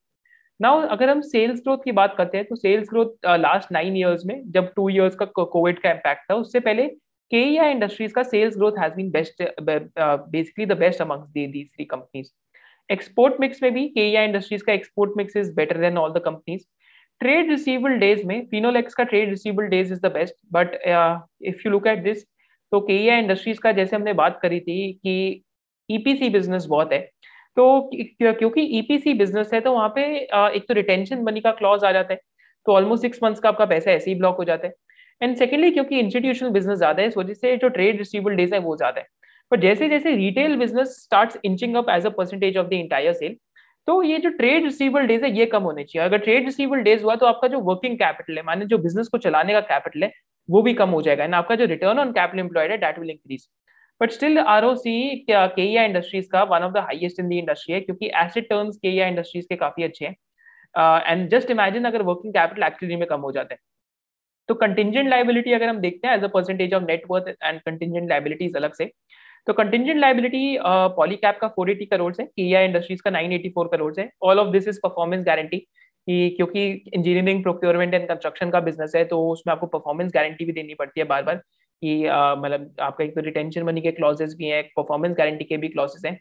now अगर हम सेल्स ग्रोथ की बात करते हैं तो sales growth last nine years में, जब टू ईयर्स का कोविड का इम्पैक्ट था, उससे पहले के आई इंडस्ट्रीज़ का sales growth has been best basically the best amongst these three companies export mix में भी के आई इंडस्ट्रीज़ का export mix is better than all the companies trade receivable days में फिनोलेक्स का trade receivable days is the best but if you look at this तो K industries का जैसे हमने बात करी थी कि ईपीसी e बिज़नेस बहुत है तो क्योंकि ईपीसी e बिज़नेस है तो वहाँ पे एक तो रिटेंशन मनी का क्लॉज आ जाता है तो ऑलमोस्ट सिक्स मंथ्स का आपका पैसा ऐसे ही ब्लॉक हो जाता है। एंड सेकेंडली क्योंकि इंस्टीट्यूशनल बिज़नेस ज़्यादा है, इस वजह से जो ट्रेड रिसीवेबल डेज़ है वो ज़्यादा है। पर जैसे जैसे retail business start inching up as a percentage of the entire sale तो ये जो ट्रेड रिसीवेबल डेज़ है, ये कम होने चाहिए। अगर ट्रेड रिसीवेबल डेज़ हुआ तो आपका जो वर्किंग कैपिटल है, माने जो बिज़नेस को चलाने का कैपिटल है, वो भी कम हो जाएगा। एंड आपका जो रिटर्न ऑन कैपिटल एम्प्लॉयड है that will increase but still R O C K industries का one of the highest in the industry है, क्योंकि एसेट टर्म्स के इंडस्ट्रीज़ के काफ़ी अच्छे हैं। एंड जस्ट इमेजिन अगर वर्किंग कैपिटल एक्चुअली में कम हो जाता है। तो कंटिजेंट लाइबिलिटी अगर हम देखते हैं as a percentage of net worth and contingent liabilities अलग से तो कंटिजेंट लाइबिलिटी पॉलीकैप का 480 करोड़ है किया इंडस्ट्रीज़ का 984 करोड़ है। All of this is performance guarantee कि क्योंकि इंजीनियरिंग प्रोक्योरमेंट एंड कंस्ट्रक्शन का बिज़नेस है तो उसमें आपको परफॉर्मेंस गारंटी भी देनी पड़ती है बार बार। कि मतलब आपका एक तो रिटेंशन मनी के क्लॉजेस भी हैं परफॉर्मेंस गारंटी के भी क्लॉजेस हैं।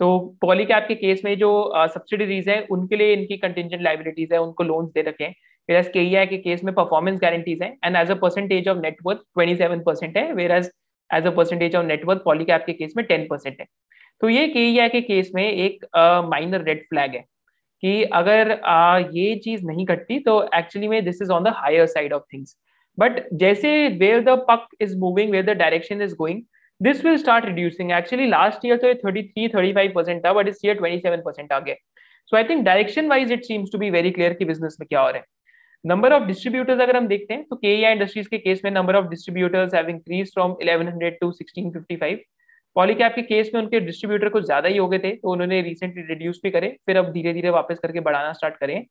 तो पॉलीकैप के केस में जो सब्सिडीज है उनके लिए इनकी कंटिजेंट लाइबिलिटीज है उनको लोन्स दे रखे? हैं वेराज के के केस में परफॉर्मेंस गारंटीज है and as a percentage of net worth twenty seven percent है whereas as a percentage of net worth Polycab के केस में टेन परसेंट है। तो ये के के केस में एक माइनर रेड फ्लैग है कि अगर uh, ये चीज़ नहीं घटती तो एक्चुअली में this is on the higher side of things but जैसे where the puck is moving where the direction is going this will start reducing actually last year तो ये thirty three thirty five percent था but इस year twenty seven percent आ गया so I think direction wise it seems to be very clear कि business में क्या हो रहा है. नंबर ऑफ़ डिस्ट्रीब्यूटर्स अगर हम देखते हैं तो के इंडस्ट्रीज़ के केस में number of distributors have increase from 1100 to 1655 Polycab के केस में उनके डिस्ट्रीब्यूटर कुछ ज़्यादा ही हो गए थे तो उन्होंने रिसेंटली रिड्यूस भी करे, फिर अब धीरे धीरे वापस करके बढ़ाना स्टार्ट करें.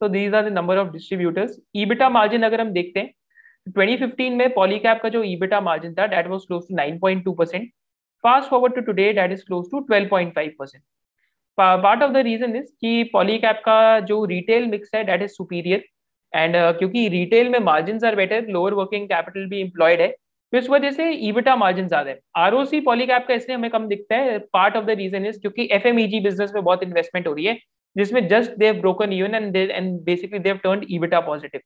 तो these are the number of distributors EBITDA margin अगर हम देखते हैं 2015 में पॉलीकैप का जो ईबिटा मार्जिन था that was close to 9.2 percent fast forward to today that is close to 12.5 percent part of the reason is कि पॉलीकैप का जो रिटेल मिक्स है डेट इज़ सुपीरियर एंड क्योंकि रिटेल में margin are better lower working capital भी employed है तो इस वजह से ईबिटा मार्जिन ज़्यादा है। आरओसी पॉलीकैप का इसलिए हमें कम दिखता है part of the reason is क्योंकि एफ़ बिज़नेस में बहुत इन्वेस्टमेंट हो रही है, जिसमें just they've broken even and and basically they've turn EBITDA positive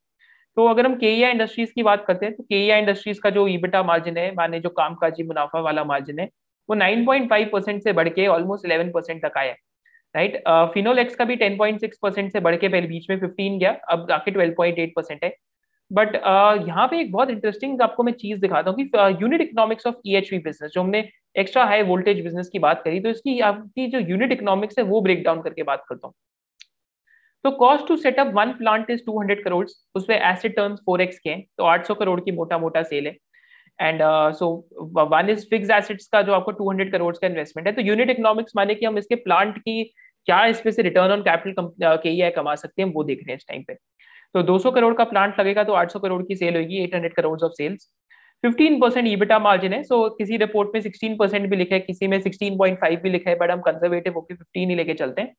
तो अगर हम के इंडस्ट्रीज़ की बात करते हैं तो के इंडस्ट्रीज़ का जो ईबिटा मार्जिन है माने जो कामकाजी मुनाफा वाला मार्जिन है वो 9.5 परसेंट से बढ़ के ऑलमोस्ट 11 परसेंट तक आया राइट फिनोलेक्स का भी 10.6 परसेंट से बढ़ के पहले बीच में 15 गया अब आके 12.8 परसेंट है। बट uh, यहाँ पे एक बहुत इंटरेस्टिंग आपको मैं चीज़ दिखाता हूँ कि unit economics of EHV business जो हमने एक्स्ट्रा हाई वोल्टेज बिज़नेस की बात करी तो इसकी आपकी जो यूनिट इकोनॉमिक्स है वो ब्रेक डाउन करके बात करता हूँ। तो cost to setup one plant is 200 crore उसमें एसिड टर्म्स 4x के हैं तो 800 करोड़ की मोटा मोटा सेल है and so one is fixed assets का जो आपको 200 करोड़ का इन्वेस्टमेंट है तो यूनिट इकोनॉमिक्स माने कि हम इसके प्लांट की क्या इसमें से रिटर्न ऑन कैपिटल के ही कमा सकते हैं वो देख रहे हैं इस टाइम पे। तो 200 करोड़ का प्लांट लगेगा तो 800 करोड़ की सेल होगी 800 crore of sales 15 percent EBITDA margin है सो so, किसी रिपोर्ट में 16 परसेंट भी लिखा है किसी में 16.5 भी लिखा है बट हम कंजर्वेटिव होकर 15 ही लेके चलते हैं।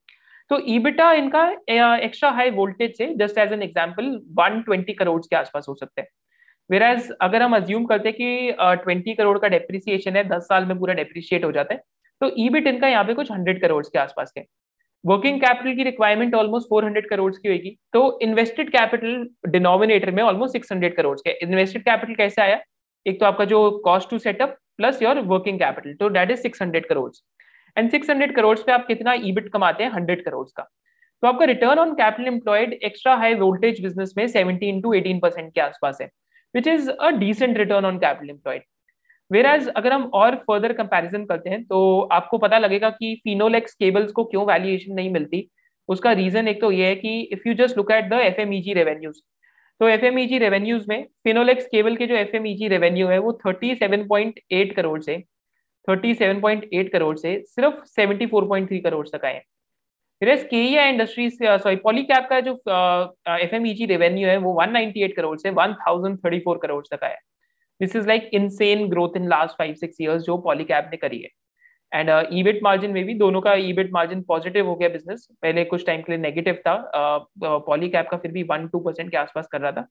तो ईबिटा इनका एक्स्ट्रा हाई वोल्टेज से just as an example 120 crore के आसपास हो सकते हैं। वेर एज अगर हम अज्यूम करते हैं कि ट्वेंटी करोड़ का डेप्रिसिएशन है, दस साल में पूरा डेप्रिशिएट हो जाता है तो ईबिट इनका यहाँ पे कुछ हंड्रेड करोड़ के आसपास है। वर्किंग कैपिटल की रिक्वायरमेंट ऑलमोस्ट 400 करोड़ की होगी तो इन्वेस्टेड कैपिटल डिनोमिनेटर में ऑलमोस्ट 600 करोड़ के इन्वेस्टेड कैपिटल कैसे आया? एक तो आपका जो cost to setup plus your working capital तो that is 600 crore and 600 crore पे आप कितना ईबिट कमाते हैं? 100 करोड़ का। तो आपका return on capital employed extra high voltage business में 17 टू 18 परसेंट के आसपास है which is a decent return on capital employed whereas अगर हम और फर्दर कंपैरिजन करते हैं तो आपको पता लगेगा कि फिनोलेक्स केबल्स को क्यों वैल्यूएशन नहीं मिलती? उसका रीजन एक तो ये है कि if you just look at the F revenues तो एफ़ रेवेन्यूज में फिनोलेक्स केबल के जो एफ़ रेवेन्यू है, वो 37.8 करोड़ से 37.8 करोड़ से सिर्फ़ 74.3 करोड़ तक आए फिर केया इंडस्ट्रीज़ सॉरी पॉलीकैप का जो एफ़ एम रेवेन्यू है वो 198 करोड़ से 1034 करोड़ तक आया this is like insane growth in last five six years जो पॉलीकैप ने करी है। एंड ईबिट मार्जिन में भी दोनों का ईबिट मार्जिन पॉजिटिव हो गया बिज़नेस पहले कुछ टाइम के लिए नेगेटिव था पॉलीकैप uh, का फिर भी वन टू परसेंट के आसपास कर रहा था।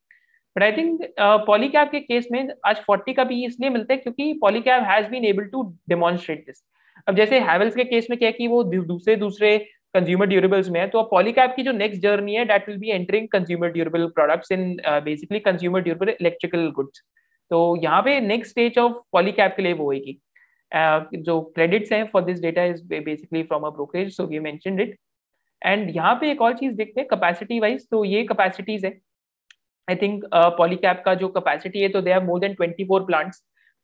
बट आई थिंक पॉलीकैप के केस में आज फोर्टी का भी इसलिए मिलता है क्योंकि Polycab has been able to demonstrate this अब जैसे हैवल्स के केस में क्या कि वो दूसरे दूसरे कंज्यूमर ड्यूरेबल्स में है तो अब पॉलीकैप की जो नेक्स्ट जर्नी है that will be entering consumer durable products in basically consumer durable electrical goods तो यहाँ पे नेक्स्ट स्टेज ऑफ़ पॉलीकैप के लिए वो होगी uh, जो क्रेडिट्स हैं for this data is basically from a brokerage so we mentioned it and यहाँ पे एक और चीज़ देखते हैं कैपेसिटी वाइज तो ये कैपेसिटीज है। आई थिंक पॉलीकैप का जो कैपेसिटी है तो they have more than 24 plants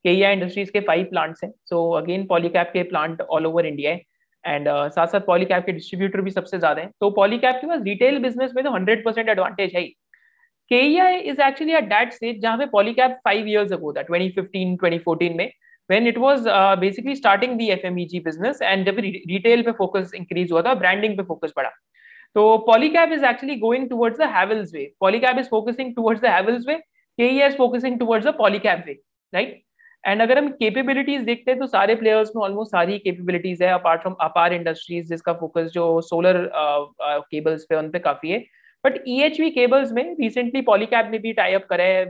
KEI industries के फाइव प्लांट्स हैं. सो अगेन पॉलीकैप के प्लांट ऑल ओवर इंडिया है. एंड uh, साथ साथ पॉलीकैप के डिस्ट्रीब्यूटर भी सबसे ज़्यादा है. तो पॉलीकैप के पास रिटेल बिज़नेस में तो हंड्रेड परसेंट एडवांटेज है KEI is actually a that stage जहाँ पे पॉलीकैप फाइव ईयर्स अगो था 2015 2014 में when it was uh, basically starting the FMEG business and जब retail पे focus increase हुआ था branding पे focus बढ़ा. तो Polycab is actually going towards the Havells way. Polycab is focusing towards the Havells way. KEA is focusing towards the Polycab and अगर हम capabilities देखते हैं तो सारे प्लेयर्स में ऑलमोस्ट सारी केपेबिलिटीज है अपार्ट फ्रॉम अपार इंडस्ट्रीज़ जिसका फोकस जो सोलर केबल्स पे उन पे काफ़ी है। बट ईएचवी केबल्स में रिसेंटली पॉलीकैब ने भी टाई अप करा है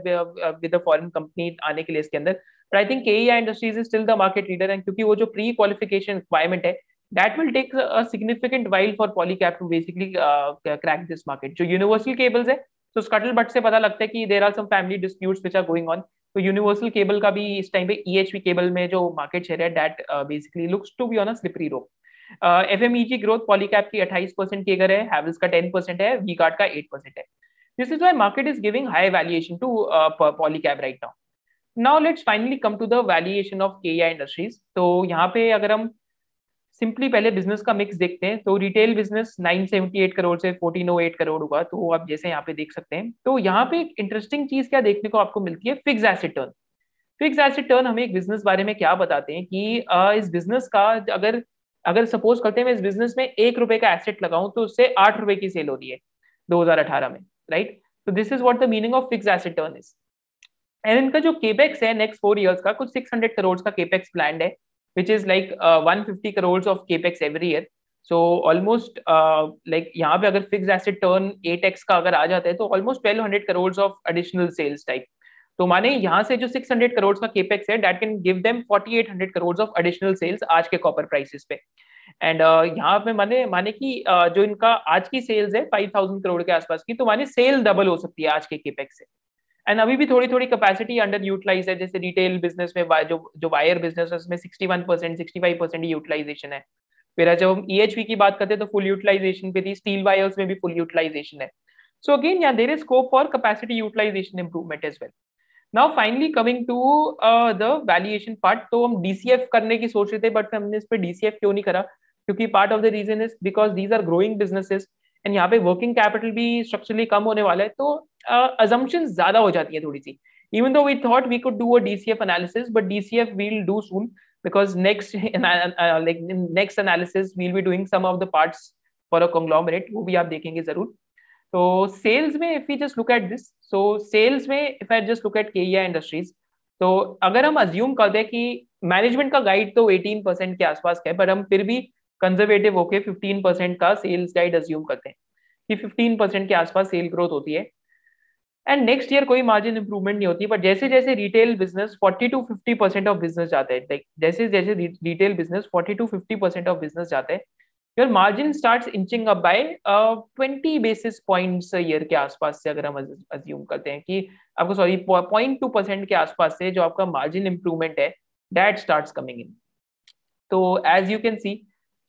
विद फॉरेन कंपनी आने के लिए इसके अंदर। But I think K industries is still the market leader and क्योंकि वो जो प्री क्वालिफिकेशन रिक्वायरमेंट है that will take a significant while for polycap to basically uh, crack this market. जो यूनिवर्सल केबल्स है तो स्कटल बट से पता लगता है कि there are some family disputes which are going on तो यूनिवर्सल केबल का भी इस टाइम पे ईएचवी केबल में जो मार्केट शेयर है that basically looks to be on a slippery rope F growth Polycab की 28 परसेंट की अगर है हैवल्स का 10 परसेंट है वी कार्ड का 8 परसेंट है. This is why market is giving high valuation to Polycab right now now let's finally come to the valuation of K industries तो यहाँ पे अगर हम सिंपली पहले बिज़नेस का मिक्स देखते हैं। तो रिटेल बिज़नेस 978 करोड़ से 1408 करोड़ हुआ। तो आप जैसे यहाँ पे देख सकते हैं। तो यहाँ पे एक इंटरेस्टिंग चीज़ क्या देखने को आपको मिलती है? Fixed asset turn fixed asset turn हमें एक बिज़नेस बारे में क्या बताते हैं कि इस बिज़नेस का अगर अगर सपोज़ करते हैं मैं इस बिज़नेस में एक रुपए का एसेट लगाऊँ तो उससे आठ रुपए की सेल हो रही है 2018 में राइट तो this is what the meaning of fixed asset turn is and इनका जो केपेक्स है नेक्स्ट फोर इयर्स का, कुछ 600 करोड़ का केपेक्स प्लान है। Which is like uh, 150 crores of capex every year. So almost uh, like यहाँ पे अगर फिक्स एसेट टर्न 8x का अगर आ जाता है तो almost 1200 crore of additional sales तो माने यहाँ से जो 600 करोड़ का केपेक्स है that can give them 4800 crore of additional sales आज के कॉपर प्राइसेस पे. एंड uh, यहाँ पे माने माने कि uh, जो इनका आज की सेल्स है 5000 करोड़ के आसपास की तो माने सेल डबल हो सकती है आज के केपेक्स से. एंड अभी भी थोड़ी थोड़ी कैपेसिटी अंडर यूटिलाइज है, जैसे रिटेल बिज़नेस में जो जो वायर बिज़नेस है, उसमें sixty one percent sixty five percent utilization है। फिर जब हम ईएचवी e की बात करते हैं तो फुल यूटिलाइजेशन पे थी स्टील वायर्स में भी फुल यूटिलाइजेशन है। सो अगेन यहाँ there is scope for capacity utilization improvement as well now finally coming to the valuation part तो हम डीसीएफ करने की सोच रहे थे बट हमने इस पर डीसीएफ क्यों नहीं करा? क्योंकि part of the reason is because these are growing businesses and यहाँ पे वर्किंग कैपिटल भी स्ट्रक्चरली कम होने वाला है तो अजम्पशन uh, ज़्यादा हो जाती है थोड़ी सी though we thought we could do a DCF analysis, but DCF we'll do soon because next uh, like next analysis we'll be doing some of the parts for a conglomerate वो भी आप देखेंगे ज़रूर। तो सेल्स में if you just look at this so sales में if I just look at KEI industries तो अगर हम अज्यूम कर दें कि मैनेजमेंट का गाइड तो 18 परसेंट के आसपास का है पर हम फिर भी कंजर्वेटिव होके 15 परसेंट का सेल्स गाइड अज्यूम करते हैं कि 15 परसेंट के आसपास सेल ग्रोथ होती है। एंड नेक्स्ट ईयर कोई मार्जिन इंप्रूवमेंट नहीं होती बट जैसे जैसे retail business 40 to 50 percent of business जाते हैं लाइक जैसे जैसे retail business 40 to 50 percent of business जाते हैं your margin start inching up by twenty basis points year के आसपास से अगर हम अज्यूम करते हैं कि आपको सॉरी पॉइंट टू परसेंट के आसपास से जो आपका मार्जिन इंप्रूवमेंट है दैट स्टार्ट कमिंग इन तो एज यू कैन सी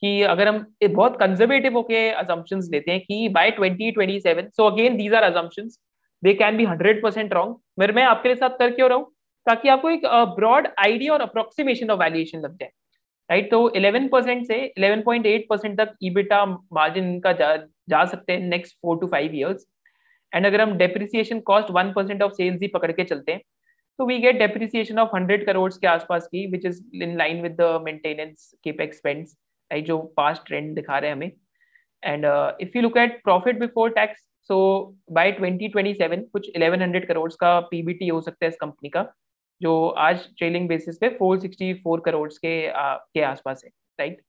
कि अगर हम बहुत कंजर्वेटिव होके अजम्पशंस लेते हैं कि by 2027 so again these are assumptions they can be hundred percent wrong मेरे मैं आपके साथ कर क्यों रहा हूँ? ताकि आपको एक ब्रॉड आइडिया और अप्रोक्सीमेशन ऑफ़ वैल्यूएशन लग जाए राइट तो 11 परसेंट से 11.8 परसेंट तक ईबिटा मार्जिन का जा, जा सकते हैं next four to five years and अगर हम depreciation cost one percent of sales ही पकड़ के चलते हैं तो we get depreciation of hundred crore के आसपास की which is in line with the maintenance capex spends right जो पास्ट ट्रेंड दिखा रहे हैं हमें. And if you look at profit before tax so by 2027 कुछ 1100 करोड़ का पीबीटी हो सकता है इस कंपनी का जो आज ट्रेलिंग बेसिस पे 464 करोड़ के आ, के आसपास है राइट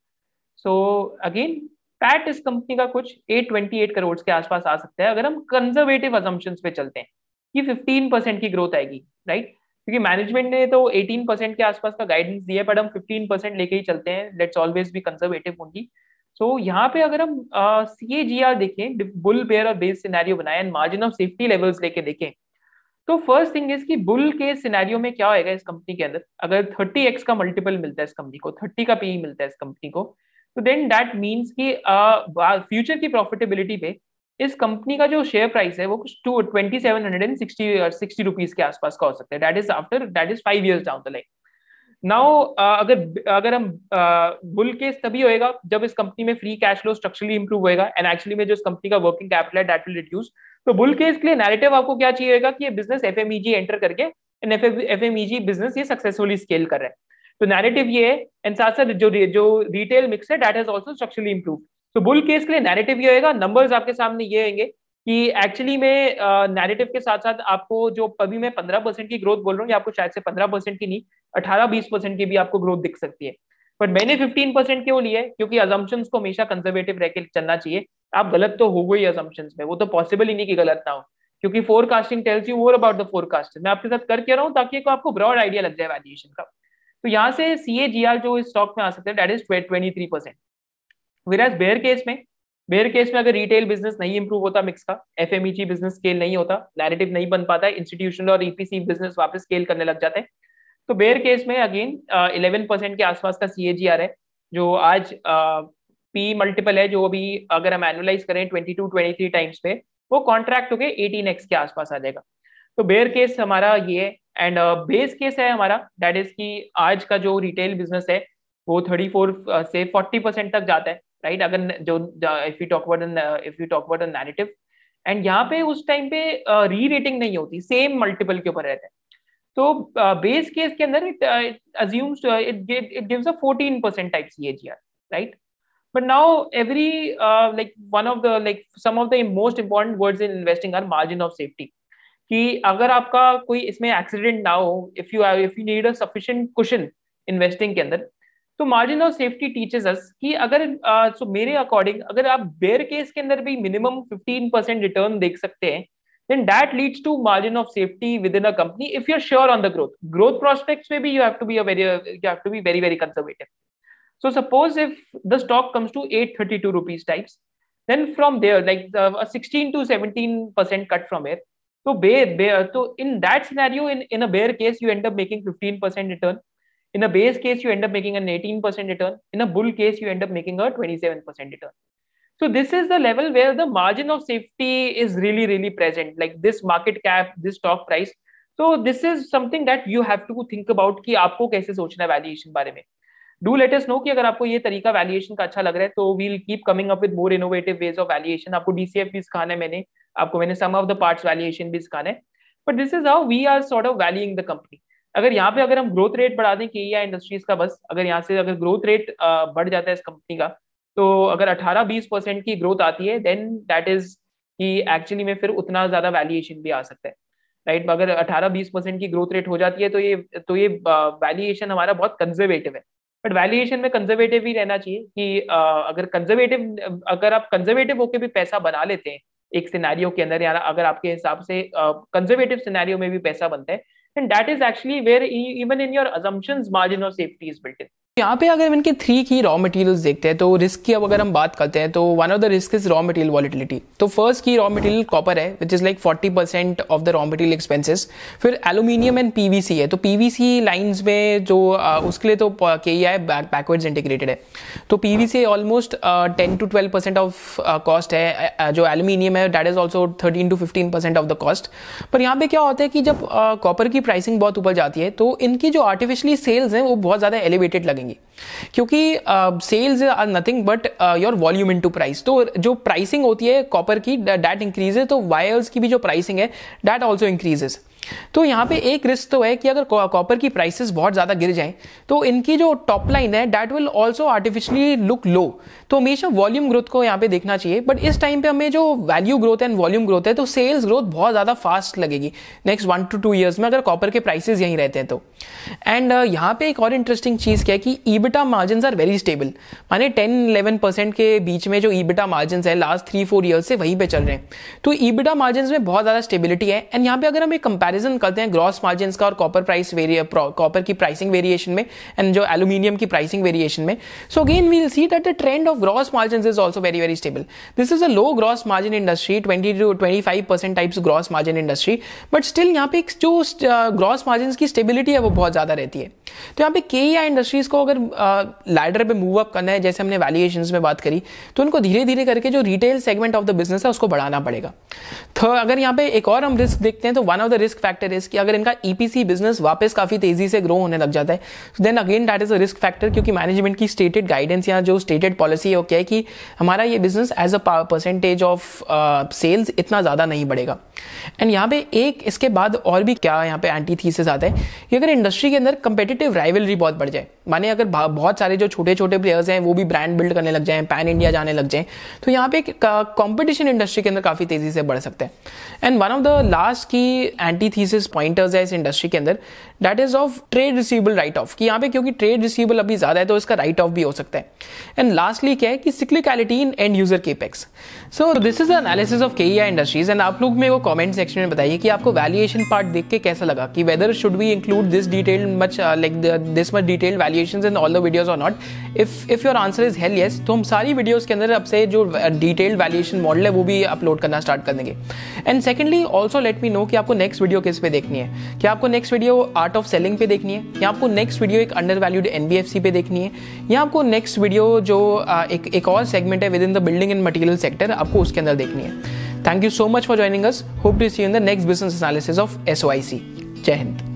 सो अगेन पैट इस कंपनी का कुछ 828 करोड़ के आसपास आ सकता है अगर हम कंजर्वेटिव अजम्पन पे चलते हैं कि 15 परसेंट की ग्रोथ आएगी राइट क्योंकि मैनेजमेंट ने तो 18 परसेंट के आसपास का गाइडेंस दिया है बट हम 15 परसेंट लेके ही चलते हैं। Let's always be conservative only so यहाँ पे अगर हम सी ए जी आर देखें बुल बेयर और बेस सिनेरियो बनाए and margin of safety levels लेके देखें तो फ़र्स्ट थिंग इज़ कि बुल के सिनेरियो में क्या होएगा इस कंपनी के अंदर? अगर 30 एक्स का मल्टीपल मिलता है इस कंपनी को 30 का पीई मिलता है इस कंपनी को तो देन दैट मीन्स कि फ्यूचर की प्रॉफिटेबिलिटी पे इस कंपनी का जो शेयर प्राइस है, वो कुछ two twenty seven hundred and sixty sixty rupees के आसपास का हो सकता है। That is after that is five years down the line now अगर अगर हम बुल केस तभी होएगा जब इस कंपनी में free cash flow structurally improve होएगा एंड एक्चुअली में जो इस कंपनी का वर्किंग कैपिटल है दैट विल रिड्यूस तो बुल केस के लिए नैरेटिव आपको क्या चाहिए कि ये बिज़नेस एफ़ एंटर करके एंड एफ़ बिज़नेस ये सक्सेसफुली स्केल कर रहा है। तो नैरेटिव ये है एंड साथ साथ जो जो रिटेल मिक्स है that has also structurally improve तो बुल केस के लिए नैरेटिव ये होगा नंबर्स आपके सामने ये होंगे कि एक्चुअली में नैरेटिव के साथ साथ आपको जो अभी मैं पंद्रह परसेंट की ग्रोथ बोल रहा हूँ आपको शायद से पंद्रह परसेंट की नहीं, अठारह बीस परसेंट की भी आपको ग्रोथ दिख सकती है। बट मैंने फिफ्टीन परसेंट क्यों लिया है? क्योंकि अजम्पन को हमेशा कंजर्वेटिव रह के चलना चाहिए। आप गलत तो हो गई अजम्पन में, वो तो पॉसिबल ही नहीं कि गलत ना हो। क्योंकि forecasting tells you more about the forecast मैं आपके साथ करके रहा हूँ ताकि आपको ब्रॉड आइडिया लग जाए वैल्यूएशन का। तो यहाँ से सी ए जी इस स्टॉक में आ सकते हैं that is twenty three percent Viraj bear case में बेयर केस में अगर रिटेल बिज़नेस नहीं इंप्रूव होता मिक्स का एफ़ बिज़नेस स्केल नहीं होता नैरेटिव नहीं बन पाता इंस्टीट्यूशनल और ईपीसी बिज़नेस वापस स्केल करने लग जाते हैं। तो बेयर केस में अगेन इलेवन परसेंट के आसपास का सीएजीआर है जो आज पी uh, मल्टीपल है जो अभी अगर हम एनुलाइज करें twenty two twenty three times पे वो कॉन्ट्रैक्ट होकर एटीन एक्स के आसपास आ जाएगा। तो बेयर केस हमारा ये है एंड बेस केस है हमारा दैट इज़ कि आज का जो रिटेल बिज़नेस है वो थर्टी फोर से फोर्टी परसेंट तक जाता है। राइट अगर जो if you talk about if you talk about narrative and यहाँ पे उस टाइम पे री uh, रेटिंग नहीं होती सेम मल्टीपल के ऊपर रहता है। तो बेस uh, केस के अंदर it assumes it it gives a 14% type CAGR right now every uh, like one of the like some of the most important words in investing are margin of safety कि अगर आपका कोई इसमें accident ना हो if you if you need a sufficient cushion investing के अंदर तो margin of safety teaches us कि अगर सो मेरे अकॉर्डिंग अगर आप बेयर केस के अंदर भी मिनिमम 15 परसेंट रिटर्न देख सकते हैं then that leads to margin of safety within a company if you are sure on the growth growth prospects में भी you have to be a very you have to be very very conservative so suppose if the stock comes to eight thirty two rupees types then from there like sixteen to seventeen percent cut from here तो bear bear तो in that scenario in in a bear case you end up making fifteen percent return in a base case you end up making an 18 percent return in a bull case you end up making a 27 percent return so this is the level where the margin of safety is really, really present, like this market cap, this stock price. So this is something that you have to think about कि आपको कैसे सोचना है valuation बारे में do let us know कि अगर आपको ये तरीका वैल्यूएशन का अच्छा लग रहा है तो we'll keep coming up with more innovative ways of valuation आपको डीसीएफ भी सिखाना है मैंने आपको मैंने sum of the parts valuation भी सिखाना है but this is how we are sort of valuing the company अगर यहाँ पे अगर हम ग्रोथ रेट बढ़ा दें कि इंडस्ट्रीज़ का बस, अगर यहाँ से अगर ग्रोथ रेट बढ़ जाता है इस कंपनी का तो अगर 18-20 परसेंट की ग्रोथ आती है देन दैट इज़ कि एक्चुअली में फिर उतना ज़्यादा वैल्यूएशन भी आ सकता है राइट right? अगर 18-20 परसेंट की ग्रोथ रेट हो जाती है तो ये तो ये वैल्यूएशन हमारा बहुत कंजर्वेटिव है बट वैल्यूएशन में कंजर्वेटिव ही रहना चाहिए कि अगर कंजर्वेटिव अगर आप कंजर्वेटिव होकर भी पैसा बना लेते हैं, एक सिनेरियो के अंदर अगर आपके हिसाब से कंजर्वेटिव सिनेरियो में भी पैसा बनता है And that is actually where even in your assumptions margin of safety is built in. यहाँ पे अगर हम इनके थ्री की रॉ मटेरियल्स देखते हैं तो रिस्क की अब अगर हम बात करते हैं तो one of the risk is raw material volatility तो फ़र्स्ट की रॉ मटेरियल कॉपर है which is like forty percent of the raw material expenses फिर एलुमिनियम एंड पीवीसी है तो पीवीसी लाइंस में जो उसके लिए तो के आई बैकवर्ड्स इंटीग्रेटेड है. तो PVC almost ten to twelve percent of cost है जो एल्यूमिनियम है that is also thirteen to fifteen percent of the cost पर यहाँ पे क्या होता है कि जब कॉपर की प्राइसिंग बहुत ऊपर जाती है तो इनकी जो आर्टिफिशियली सेल्स हैं, वो बहुत ज़्यादा एलिवेटेड लगेंगी। जाएँगी। क्योंकि sales are nothing but your volume into price तो जो प्राइसिंग होती है कॉपर की डैट इंक्रीजेज तो वायर्स की भी जो प्राइसिंग है डैट ऑल्सो इंक्रीजेज तो यहाँ पे एक रिस्क तो है कि अगर कॉपर की प्राइसेस बहुत ज़्यादा गिर जाएँ तो इनकी जो टॉप लाइन है that will also artificially look low तो हमेशा वॉल्यूम ग्रोथ को यहाँ पे देखना चाहिए बट इस टाइम पे हमें जो value growth and volume growth है तो सेल्स ग्रोथ बहुत ज़्यादा फास्ट लगेगी next one two two years में अगर कॉपर के प्राइसेस यहीं रहते हैं तो. एंड uh, यहाँ पे एक और इंटरेस्टिंग चीज़ क्या है कि EBITDA margin are very stable माने टेन इलेवन परसेंट के बीच में जो ईबिटा मार्जिन है लास्ट थ्री फोर ईयर्स से वहीं पे चल रहे हैं. तो ईबिटा मार्जिन में बहुत ज़्यादा स्टेबिलिटी है एंड यहाँ पे अगर हम एक कंपेरिजन करते हैं ग्रॉस मार्जिन का और कॉपर प्राइस कॉपर की प्राइसिंग वेरिएशन में एंड जो एल्यूमिनियम की प्राइसिंग वेरिएशन में। So again we see that the trend of gross margin is also very very stable this is a low gross margin industry twenty two twenty five percent types gross margin industry but still यहाँ पे जो gross margin की stability है वो बहुत ज़्यादा रहती है। तो यहाँ पे के या इंडस्ट्रीज़ को अगर लैडर पे मूव अप करना है, जैसे हमने वैल्यूएशन में बात करी तो उनको धीरे धीरे करके जो retail segment of the business है उसको बढ़ाना पड़ेगा। अगर यहाँ पे एक और हम रिस्क देखते हैं तो one of the risk factor is कि अगर इनका ईपीसी e बिज़नेस वापस काफ़ी तेज़ी से ग्रो होने लग जाता है then again that is a risk factor क्योंकि मैनेजमेंट की स्टेटेड गाइडेंस या जो स्टेटेड पॉलिसी है वो क्या है कि हमारा ये business as a percentage of sales इतना ज़्यादा नहीं बढ़ेगा। एंड यहाँ पे एक इसके बाद और भी क्या यहाँ पे एंटी थीसिस आता है कि अगर इंडस्ट्री के अंदर कंपेटिटिव राइवलरी बहुत बढ़ जाए, माने अगर बहुत सारे जो छोटे छोटे प्लेयर्स हैं, वो भी ब्रांड बिल्ड करने लग जाए पैन इंडिया जाने लग जाए तो यहाँ पे कॉम्पिटिशन इंडस्ट्री के अंदर काफ़ी तेज़ी से बढ़ सकता है। And one of the last की एंटी थीसिस पॉइंटर्स है इस इंडस्ट्री के अंदर। That is of trade receivable write off कि यहाँ पे क्योंकि ट्रेड रिसीवेबल अभी ज़्यादा है तो इसका राइट ऑफ़ भी हो सकता है। एंड लास्टली क्या है कि cyclicality in end user capex so this is analysis of KEI industries and आप लोग मेरे को कॉमेंट सेक्शन में बताइए कि आपको वैल्यूएशन पार्ट देख के कैसा लगा, कि whether should we include this detail much like this much detail valuation in all the videos और not if if your answer is hell yes तो हम सारी वीडियोज़ के अंदर अब से जो डिटेल्ड वैल्यूएशन मॉडल है, वो भी अपलोड करना स्टार्ट कर देंगे। And secondly also let me know कि आपको नेक्स्ट वीडियो किस पे देखनी है। क्या आपको next video art of selling पे देखनी है, या आपको नेक्स्ट वीडियो एक अंडर वैल्यूड एनबीएफसी पे देखनी है, या आपको नेक्स्ट वीडियो जो एक एक और सेगमेंट है within the building and material sector आपको उसके अंदर देखनी है। Thank you so much for joining us hope to see in the next business analysis of S जय Hind.